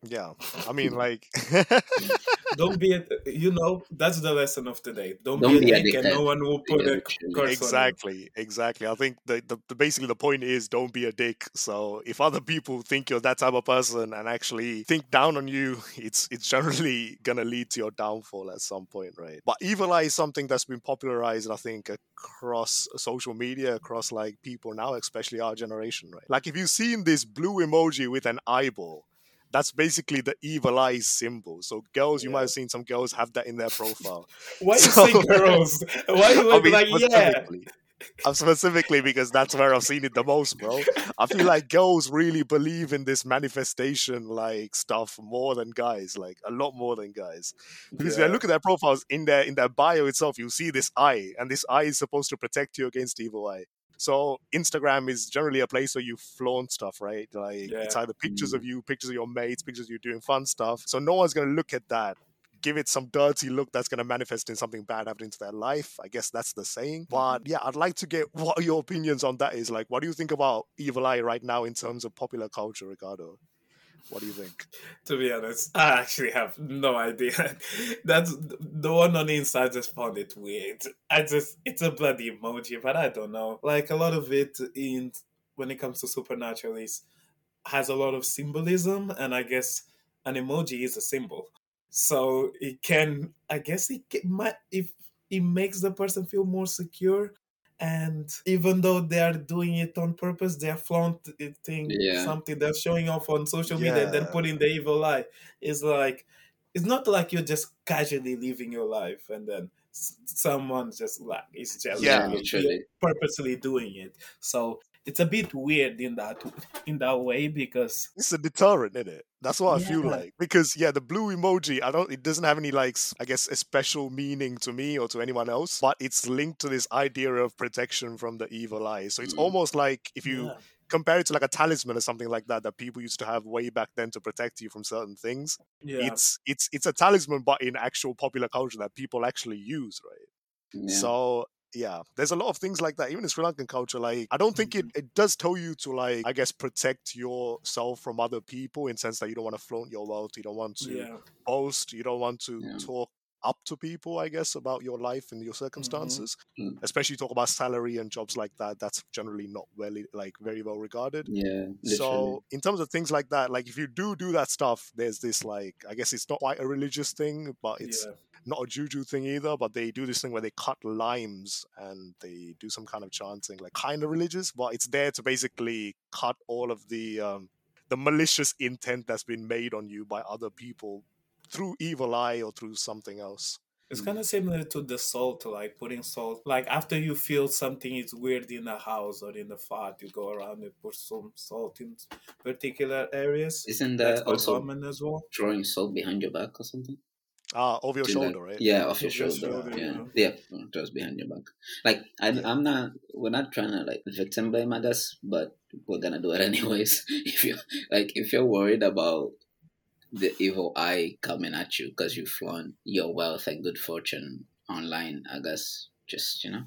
Yeah, I mean, like, Don't be, a, you know, that's the lesson of today. Don't, Don't be be a dick, and addicted. no one will put a Addicted. curse on you. exactly, exactly. I think the, the, the basically the point is don't be a dick. So if other people think you're that type of person and actually think down on you, it's it's generally gonna lead to your downfall at some point, right? But evil eye is something that's been popularized, I think, across social media, across like people now, especially our generation, right? Like if you've seen this blue emoji with an eyeball. That's basically the evil eye symbol. So girls, you might have seen some girls have that in their profile. Why you So- say girls? Why you I mean, like yeah? specifically. I'm specifically because that's where I've seen it the most, bro. I feel like girls really believe in this manifestation like stuff more than guys, like a lot more than guys. Because if Yeah. you look at their profiles in their in their bio itself, you see this eye, and this eye is supposed to protect you against evil eye. So Instagram is generally a place where you flaunt stuff, right? Like it's either pictures Mm. of you, pictures of your mates, pictures of you doing fun stuff. So no one's gonna look at that give it some dirty look that's going to manifest in something bad happening to their life. I guess that's the saying. But yeah, I'd like to get what your opinions on that is. Like, what do you think about Evil Eye right now in terms of popular culture, Ricardo? What do you think? To be honest, I actually have no idea. That's the one on the inside. Just found it weird. I just it's a bloody emoji, but I don't know. Like a lot of it in when it comes to supernatural is has a lot of symbolism, and I guess an emoji is a symbol. So it can, I guess, it can, might if it makes the person feel more secure and even though they are doing it on purpose they are flaunting Yeah. something they're showing off on social media and then putting the evil eye it's like it's not like you're just casually living your life and then s- someone just like is jealous Yeah. of you. literally. Purposely doing it so it's a bit weird in that in that way because It's a deterrent, isn't it? That's what I feel like. Because yeah, the blue emoji, I don't it doesn't have any like I guess a special meaning to me or to anyone else, but it's linked to this idea of protection from the evil eye. So it's Mm. almost like if you yeah, compare it to like a talisman or something like that that people used to have way back then to protect you from certain things. yeah. It's it's it's a talisman but in actual popular culture that people actually use, right? Yeah. So yeah, there's a lot of things like that. Even in Sri Lankan culture, like I don't think it, Mm-hmm. it does tell you to like I guess protect yourself from other people in sense that you don't want to flaunt your wealth, you don't want to yeah boast, you don't want to Yeah. talk up to people, I guess, about your life and your circumstances. Mm. Especially talk about salary and jobs like that. That's generally not really like very well regarded. yeah. Literally. So in terms of things like that, like if you do do that stuff, there's this like I guess it's not quite a religious thing, but it's yeah not a juju thing either, but they do this thing where they cut limes and they do some kind of chanting, like kind of religious, but it's there to basically cut all of the um, the malicious intent that's been made on you by other people through evil eye or through something else. It's kind of similar to the salt, like putting salt. Like after you feel something is weird in the house or in the flat, you go around and put some salt in particular areas. Isn't that quite also common as well. throwing salt behind your back or something? Ah, over your Do that- shoulder, right? Yeah, off your your shoulder. shoulder, yeah, yeah. yeah, just behind your back. Like I, Yeah. I'm not. We're not trying to like victim blame, I guess, but we're gonna do it anyways. if you like, if you're worried about the evil eye coming at you because you flaunt your wealth and good fortune online, I guess just you know.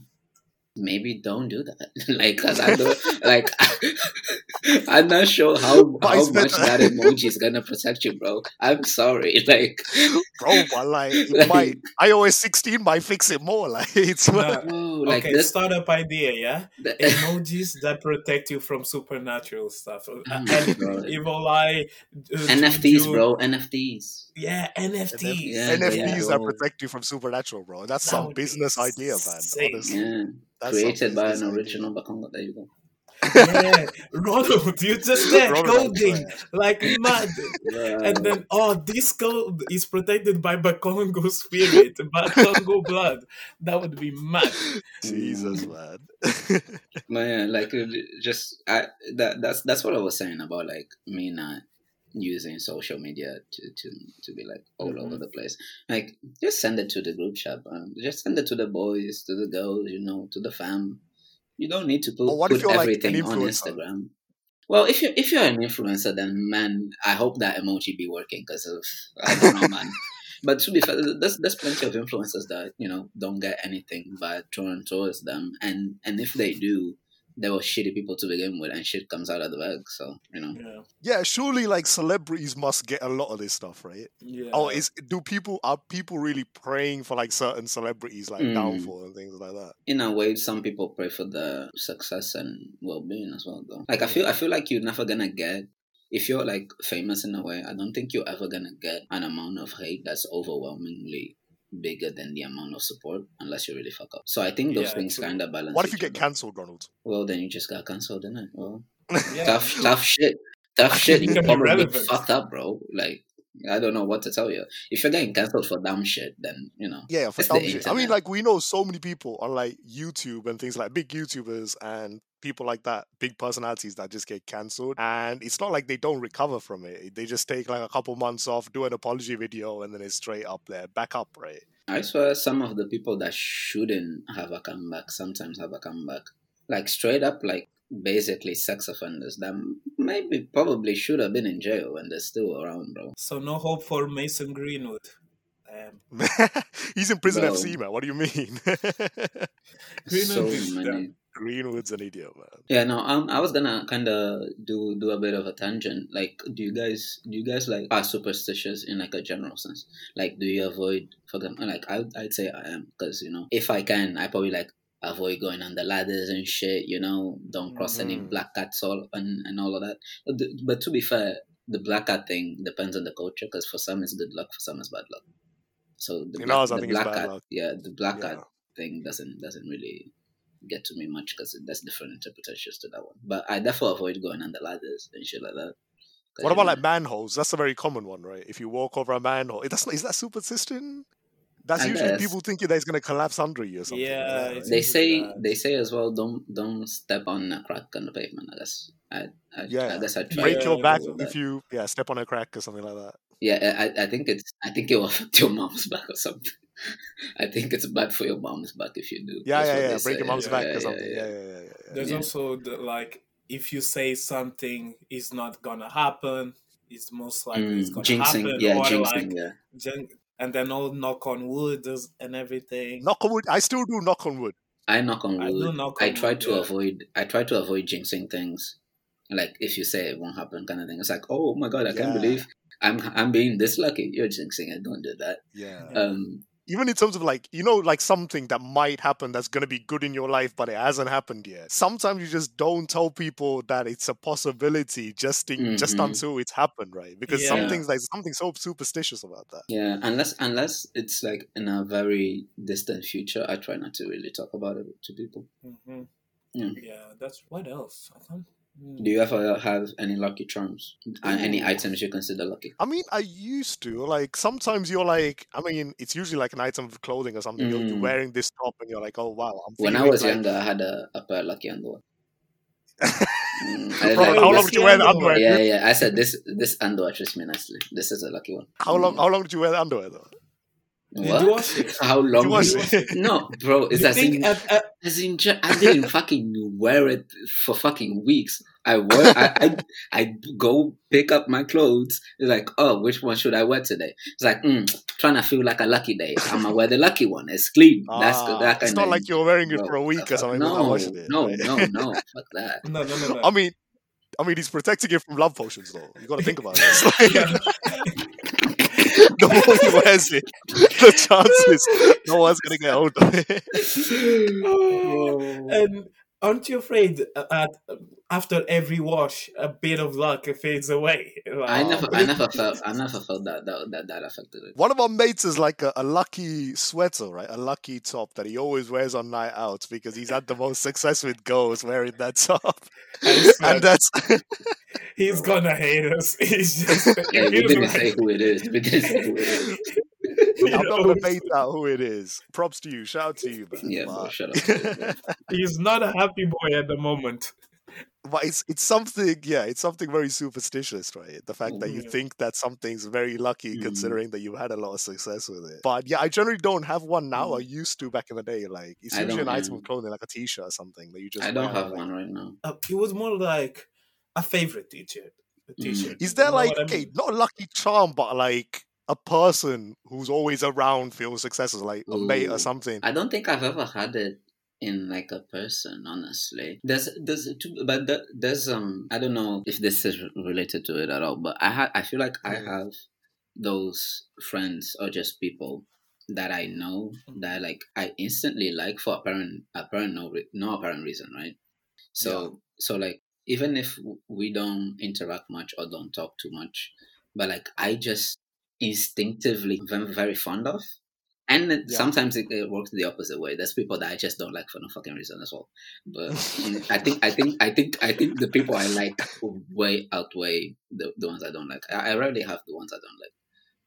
Maybe don't do that. like, cause I don't, like, I'm not sure how But how much better- that emoji is gonna protect you, bro. I'm sorry. Like, Bro, but like, it Like- might, iOS 16 might fix it more. Like, it's Nah, Whoa, like okay, this, startup idea, yeah? the- Emojis that protect you from supernatural stuff. Uh, Oh my and evil eye. uh, NFTs, juju. bro. NFTs. Yeah, NFTs. Yeah, NFTs that protect you from supernatural, bro. That's That some would be business idea, man. Honestly. Yeah. That's Created by an business original Bakongo. There you go. Yeah, Ronald, you just there Ronald, coding like mad. Yeah. And then, oh, this code is protected by Bakongo spirit, Bakongo blood. That would be mad. Jesus, man. But yeah, like just I that that's that's what I was saying about like me not using social media to to to be like all over Mhm. the place. Like just send it to the group chat, man. Just send it to the boys, to the girls, you know, to the fam. You don't need to put, put you're, like, everything on? Instagram. Well, if you if you're an influencer, then man, I hope that emoji be working because of I don't know, man. But to be fair, there's there's plenty of influencers that you know don't get anything by throwing towards them, and and if they do, they were shitty people to begin with, and shit comes out of the bag. So you know, Yeah, yeah, surely like celebrities must get a lot of this stuff, right? yeah. Oh, is do people are people really praying for like certain celebrities like Mm. downfall and things like that? in a way, some people pray for the success and well being as well. Though, like I feel I feel like you're never gonna get. If you're like famous in a way, I don't think you're ever gonna get an amount of hate that's overwhelmingly bigger than the amount of support unless you really fuck up. So I think those Yeah, things kind of balance. What if you get cancelled, Ronald? Well, then you just got cancelled, didn't it? Well, yeah. tough, tough shit. Tough shit. You Become probably fucked up, bro. Like, I don't know what to tell you. If you're getting cancelled for dumb shit, then, you know. Yeah, for the dumb shit. I mean, like we know so many people on like YouTube and things like big YouTubers and people like that, big personalities that just get cancelled, and it's not like they don't recover from it. They just take like a couple months off, do an apology video, and then it's straight up there, back up, right? I swear some of the people that shouldn't have a comeback sometimes have a comeback. Like, straight up, like, basically sex offenders that maybe probably should have been in jail and they're still around, bro. So no hope for Mason Greenwood. Um, He's in prison Bro. FC, man. What do you mean? Greenwood So is many. Done. Greenwood's an idiot, man. Yeah, no, um, I was gonna kind of do do a bit of a tangent. Like, do you guys do you guys like are superstitious in like a general sense? Like, do you avoid for them? Like, I I'd say I am because you know if I can, I probably like avoid going on the ladders and shit. You know, don't cross any Mhm. black cats all and and all of that. But, the- but to be fair, the black cat thing depends on the culture because for some it's good luck, for some it's bad luck. So the In black, ours, I the think it's black bad cat, luck. yeah, the black Yeah. cat thing doesn't doesn't really get to me much because that's different interpretations to that one. But I therefore avoid going on the ladders and shit like that. What about know, like manholes? That's a very common one, right? If you walk over a manhole, that's not, is that superstition? That's I usually guess. people thinking that it's gonna collapse under you or something. Yeah, uh, right? they say that. they say as well don't don't step on a crack on the pavement. I guess I I, Yeah. I guess I try break to your back if you yeah step on a crack or something like that. Yeah, I I think it's I think it will affect your mom's back or something. I think it's bad for your mom's back if you do. Yeah, That's yeah, yeah. they Break say. your mom's Yeah, back yeah, or something. yeah. Yeah, yeah, yeah. yeah, yeah. There's Yeah. also the, like if you say something is not gonna happen, it's most likely it's Mm, gonna jinxing, happen, yeah, or jinxing, like yeah. jin- and then all knock on wood and everything. Knock on wood. I still do knock on wood. I knock on I do wood. knock I try wood, to yeah. avoid. I try to avoid jinxing things. Like if you say it won't happen, kind of thing. It's like, oh my god, I can't believe I'm I'm being this lucky. You're jinxing it. Don't do that. Yeah. Um, Even in terms of like you know like something that might happen that's gonna be good in your life, but it hasn't happened yet. Sometimes you just don't tell people that it's a possibility just in, just Mhm. until it's happened, right? Because some Yeah. things like something so superstitious about that. yeah, unless unless it's like in a very distant future, I try not to really talk about it to people. hmm Mm. Yeah, that's what else? I can't. Do you ever have any lucky charms? And any items you consider lucky? I mean, I used to like sometimes you're like, I mean, it's usually like an item of clothing or something. You're, you're Mm. wearing this top and you're like, oh wow, I'm When I was like- younger, I had a, a pair of lucky underwear. Mm, I like how long this- did you wear the underwear? Yeah, dude? yeah. I said this this underwear treats me nicely. This is a lucky one. How long? Mm. How long did you wear the underwear though? Did What? you wash it? How long? You do wash it? No, bro. It's You as think in, at, at, as in. I didn't fucking wear it for fucking weeks. I wear. I, I I go pick up my clothes. It's like, oh, which one should I wear today? It's like, mm, trying to feel like a lucky day. I'm gonna wear the lucky one. It's clean. That's Ah, that kind it's not like you're wearing it bro, for a week or something No, without it. no, no, no. Fuck that. no, no, no, no. I mean, I mean, he's protecting it from love potions, though. You got to think about this. Like, Yeah. the more he wears it, the chances no one's gonna get hold of it. Oh, and aren't you afraid that after every wash, a bit of luck fades away? Like, I never, I never felt, I never felt that that that, that affected it. One of our mates is like a, a lucky sweater, right? A lucky top that he always wears on night outs because he's had the most success with girls wearing that top. And that's he's gonna hate us. He's just. Yeah, we didn't like- say who it is. We didn't say who it is. you I'm not know, gonna bait out who it is. Props to you. Shout out to you, man. Yeah, bro, but, shut up, he's not a happy boy at the moment. but it's it's something, yeah, it's something very superstitious, right? The fact that you Mhm. think that something's very lucky, Mhm. considering that you've had a lot of success with it. But yeah, I generally don't have one now. I used to back in the day. Like it's usually an don't, item of clothing, like a t-shirt or something that you just. I don't have like- one right now. Uh, it was more like a favorite t-shirt. Mm. t-shirt. Is there You know like what I okay, not a lucky charm, but like a person who's always around feels successes, like a mate or something? I don't think I've ever had it in like a person. Honestly, there's there's two, but there's um I don't know if this is related to it at all, but I ha- I feel like I Mm. have those friends or just people that I know that like I instantly like for apparent apparent no re- no apparent reason, right? So so like even if we don't interact much or don't talk too much, but like I just instinctively very, very fond of. And Yeah. sometimes it, it works the opposite way. There's people that I just don't like for no fucking reason as well. But I think I think I think I think the people I like way outweigh the, the ones I don't like. I, I rarely have the ones I don't like.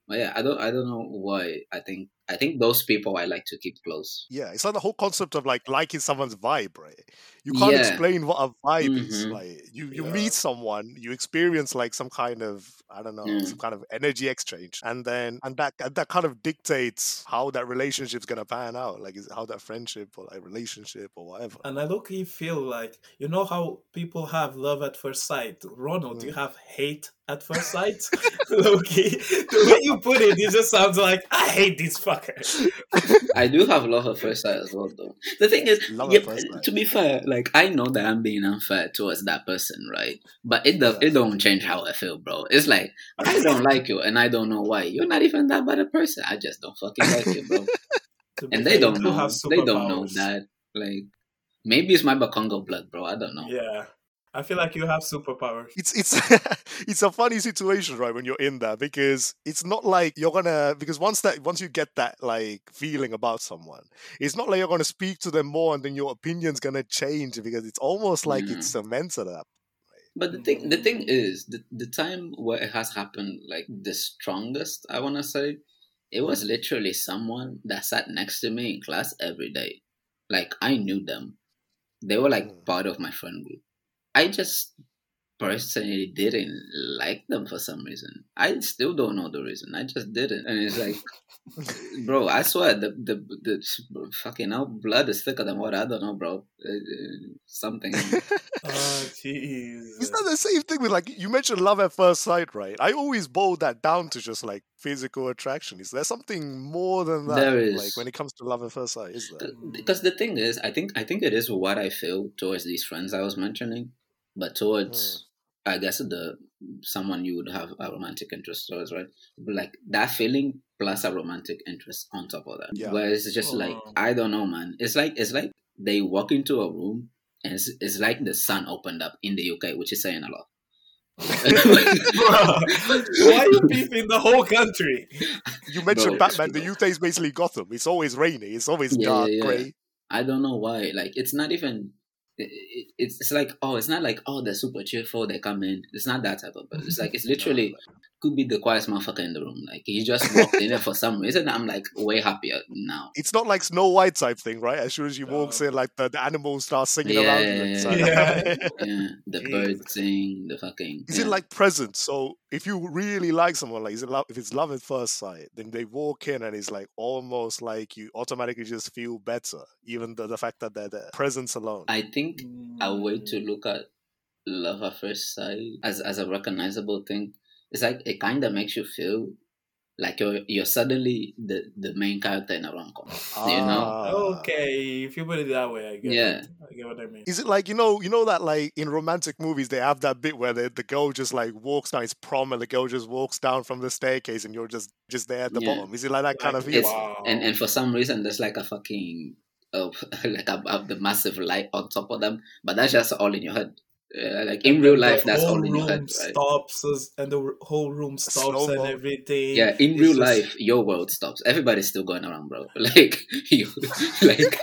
But yeah, I don't I don't know why. I think I think those people I like to keep close. Yeah, it's like the whole concept of like liking someone's vibe, right? You can't Yeah. explain what a vibe is. Mhm. Like you, you Yeah. meet someone, you experience like some kind of I don't know, Mm. some kind of energy exchange, and then and that and that kind of dictates how that relationship's gonna pan out. Like is how that friendship or like relationship or whatever. And I look, you feel like you know how people have love at first sight. Ronald, Mm. you have hate at first sight. Loki, the way you put it, it just sounds like I hate this Fucker. I do have love at first sight as well, though. The thing is, yeah, at first sight. to be fair, like I know that I'm being unfair towards that person, right? But it does, it don't change how I feel, bro. It's like I don't like you, and I don't know why. You're not even that bad a person. I just don't fucking like you, bro. And they don't know. have They don't know that. Like maybe it's my Bakongo blood, bro. I don't know. Yeah. I feel like you have superpowers. it's it's it's a funny situation right when you're in there because it's not like you're gonna because once that once you get that like feeling about someone it's not like you're gonna speak to them more and then your opinion's gonna change because it's almost like Yeah. it's cemented up But the thing, the thing is, the the time where it has happened, like the strongest, I wanna say, it was literally someone that sat next to me in class every day. Like I knew them, they were like Mm. part of my friend group. I just personally didn't like them for some reason. I still don't know the reason. I just didn't, and it's like, bro, I swear the the the fucking hell, blood is thicker than water. I don't know, bro. Uh, uh, something. Oh, jeez. It's not the same thing with like you mentioned love at first sight, right? I always boil that down to just like physical attraction. Is there something more than that? There is. Like when it comes to love at first sight, is there? because the thing is i think i think it is what i feel towards these friends i was mentioning but towards i guess the someone you would have a romantic interest towards right like that feeling plus a romantic interest on top of that Yeah. where it's just oh. like Oh. i don't know man it's like it's like they walk into a room and it's, it's like the sun opened up in the uk which is saying a lot Why are you beefing the whole country? You mentioned Bro. Batman. The UK is basically Gotham. It's always rainy. It's always Yeah, dark, yeah, yeah. grey. I don't know why. Like, it's not even. It, it, it's it's like oh, it's not like oh, they're super cheerful. They come in. It's not that type of. But it's like it's literally could be the quietest motherfucker in the room. Like he just walked in there for some reason. I'm like way happier now. It's not like Snow White type thing, right? As soon as you walks No. in, like the, the animals start singing Yeah, around yeah, you. yeah, yeah. Yeah, the Jesus. birds sing. The fucking. Is yeah. it like present? So if you really like someone, like is it love, if it's love at first sight, then they walk in and it's like almost like you automatically just feel better, even the, the fact that they're there. Presence alone. I think a way to Mm. look at love at first sight as as a recognizable thing it's like it kind of makes you feel like you're you're suddenly the the main character in a rom-com you know Ah. Okay, if you put it that way, I get Yeah. it. I get what I mean. Is it like you know, you know that like in romantic movies they have that bit where the, the girl just like walks down, it's prom, and the girl just walks down from the staircase, and you're just just there at the Yeah. bottom. Is it like that kind of Like, feel? Wow. and and for some reason there's like a fucking uh, like a, a, the massive light on top of them but that's just all in your head uh, like in real life the that's whole all in your room head right stops us- and the whole room stops and everything. yeah in It's real just- life your world stops everybody's still going around bro like you like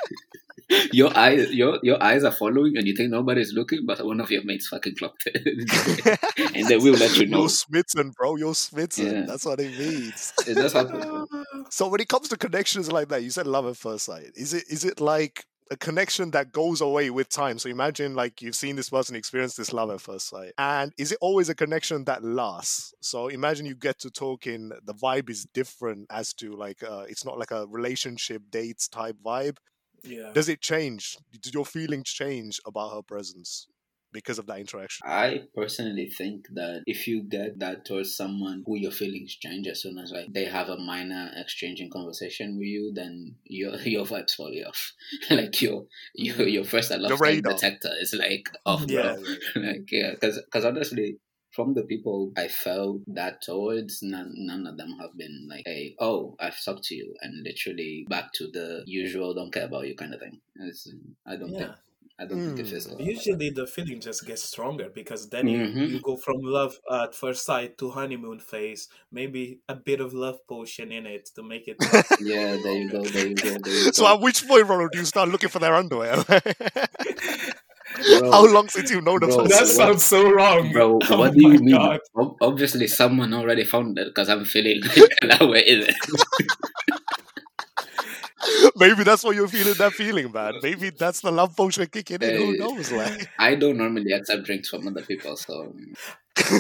your eyes your your eyes are following and you think nobody's looking but one of your mates fucking clocked it and then we'll let you know You're smitten, bro. You're smitten. Yeah. That's what it means. it does happen So when it comes to connections like that, you said love at first sight. Is it is it like a connection that goes away with time? So imagine like you've seen this person experience this love at first sight. And is it always a connection that lasts? So imagine you get to talking, the vibe is different as to like uh, it's not like a relationship dates type vibe. Yeah. Does it change? Do your feelings change about her presence because of that interaction? I personally think that if you get that towards someone who your feelings change as soon as like they have a minor exchange in conversation with you, then your your vibes fall off. like your your your first alarm Your detector is like off, Yeah. bro. like yeah, because because honestly. From the people I felt that towards, none, none of them have been like, "Hey, oh, I've talked to you," and literally back to the usual "don't care about you" kind of thing. It's, I don't think Yeah. I don't think it Mm. feels like that. Usually the feeling just gets stronger because then Mhm. you, you go from love at first sight to honeymoon phase, maybe a bit of love potion in it to make it Yeah, there you go, there you go, there you go. So at which point, Ronald, do you start looking for their underwear? Bro, How long since you know the Bro. That sounds so wrong. Bro, Oh what do you mean? God. Obviously, someone already found it because I'm feeling that way. Is it? Maybe that's why you're feeling that feeling, man. Maybe that's the love potion kicking in. Who knows? Like, I don't normally accept drinks from other people, so um, I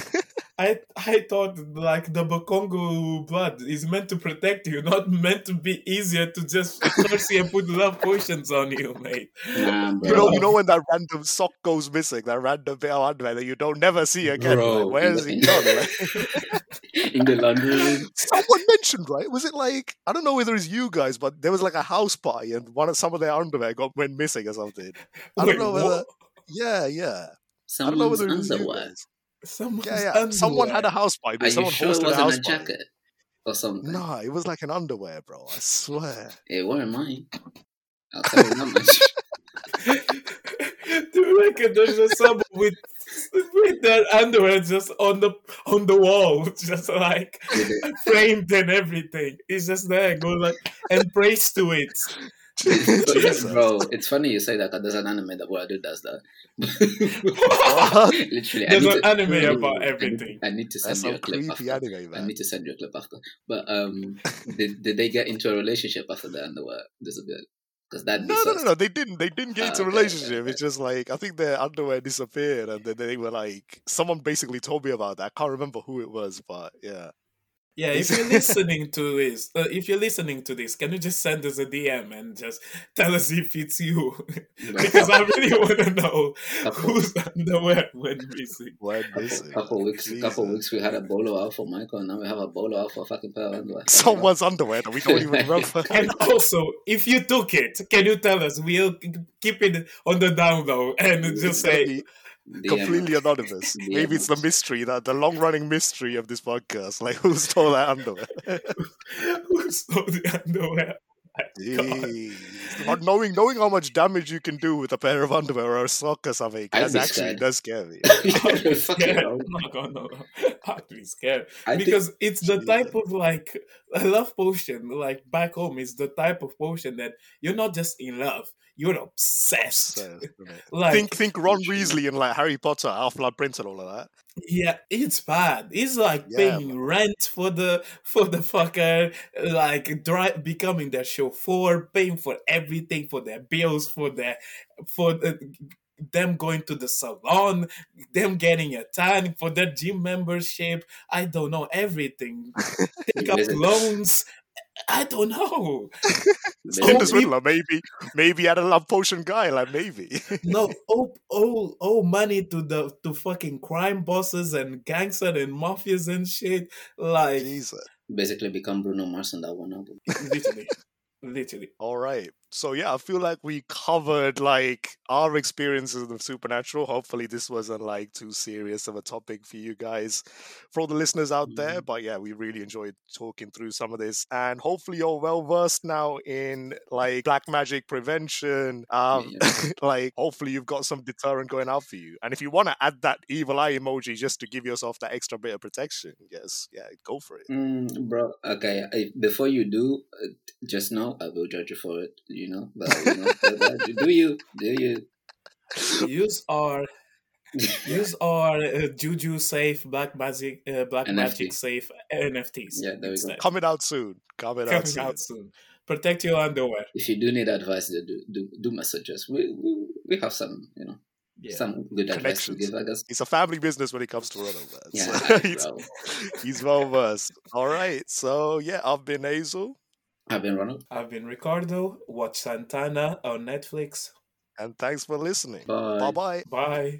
I I thought like the Bakongo blood is meant to protect you, not meant to be easier to just mercy and put love potions on you, mate. Nah, bro. You know, you know when that random sock goes missing, that random bit of underwear that you don't never see again. Bro. like, where's he gone? Like, in the laundry room. someone mentioned, right? Was it like I don't know whether it's you guys, but there was like a house party and one of some of their underwear got went missing or something. I Wait, don't know whether. what? Yeah, yeah. I don't know Someone's whether it was you guys. Someone's Yeah, yeah. Someone had a underwear. house party. Are you Someone sure it hosted a wasn't house a party. jacket or something? No, it was like an underwear, bro. I swear. It weren't mine. I'll tell you that much. Do you reckon there's just someone with with their underwear just on the on the wall, just like framed and everything? It's just there, go like and praise to it. Jesus. Bro, it's funny you say that because there's an anime that where a dude does that. Literally, There's an to, anime I about everything. I need to send That's you a clip creepy after. anime, I need to send you a clip after. But um, did, did they get into a relationship after the underwear? disappeared? because that No, no, no, no. They didn't. They didn't get Ah, into a okay, okay, relationship. okay. It's just like I think their underwear disappeared, and then they were like, someone basically told me about that. I can't remember who it was, but yeah. Yeah, if you're listening to this, uh, if you're listening to this, can you just send us a DM and just tell us if it's you? because I really want to know Couple- whose underwear went missing. Went Couple, missing. couple weeks, a couple weeks we had a bolo out for Michael, and now we have a bolo out for a fucking pair of underwear. Someone's underwear that we don't even remember. And also, if you took it, can you tell us? We'll keep it on the down low and just say, be DM completely us. anonymous. DM Maybe it's the mystery, that the long running mystery of this podcast. Like who stole that underwear? who stole the underwear? My But knowing knowing how much damage you can do with a pair of underwear or a sock or something, I'd that actually scared. does scare me. I'd Fucking scared. hell. No, no, no, no. I'd be scared I think- because it's the type of like a love potion. Like back home, is the type of potion that you're not just in love, you're obsessed. Obsessed. Like think think Ron. Weasley and like Harry Potter, Half Blood Prince and all of that. Yeah, it's bad. It's like Yeah, paying rent for the for the fucker, like dri- becoming their chauffeur, paying for everything, for their bills, for their for the, them going to the salon, them getting a tan, for their gym membership. I don't know everything. Take up loans. I don't know. Tinder we- swindler, maybe maybe had a love potion guy, like maybe. No, oh, oh, oh, money to the to fucking crime bosses and gangsters and mafias and shit. Like Jesus. Basically, become Bruno Mars on that one album. literally, literally. All right. So yeah, I feel like we covered like our experiences of supernatural. Hopefully this wasn't like too serious of a topic for you guys, for all the listeners out there. But yeah, we really enjoyed talking through some of this, and hopefully you're well versed now in like black magic prevention. Um, like hopefully you've got some deterrent going out for you. And if you want to add that evil eye emoji just to give yourself that extra bit of protection, yes, yeah, go for it. Mm, bro, okay. Before you do, uh, just know I will judge you for it. You know, but you know, but, uh, do you? Do you? Use our use our uh, juju safe black magic uh, black NFT. magic safe NFTs. Yeah, there we go. Coming out soon. Coming, out soon. out soon. Protect your underwear. If you do need advice, do do, do message us. We, we we have some, you know, Yeah. some good advice to Connections. give. I guess. It's a family business when it comes to Rono, man. Yeah, So he's, bro. he's well versed. All right. So yeah, I've been Hazel, I've been Ronald. I've been Ricardo. Watch Santana on Netflix. and thanks for listening. Bye. Bye bye. Bye.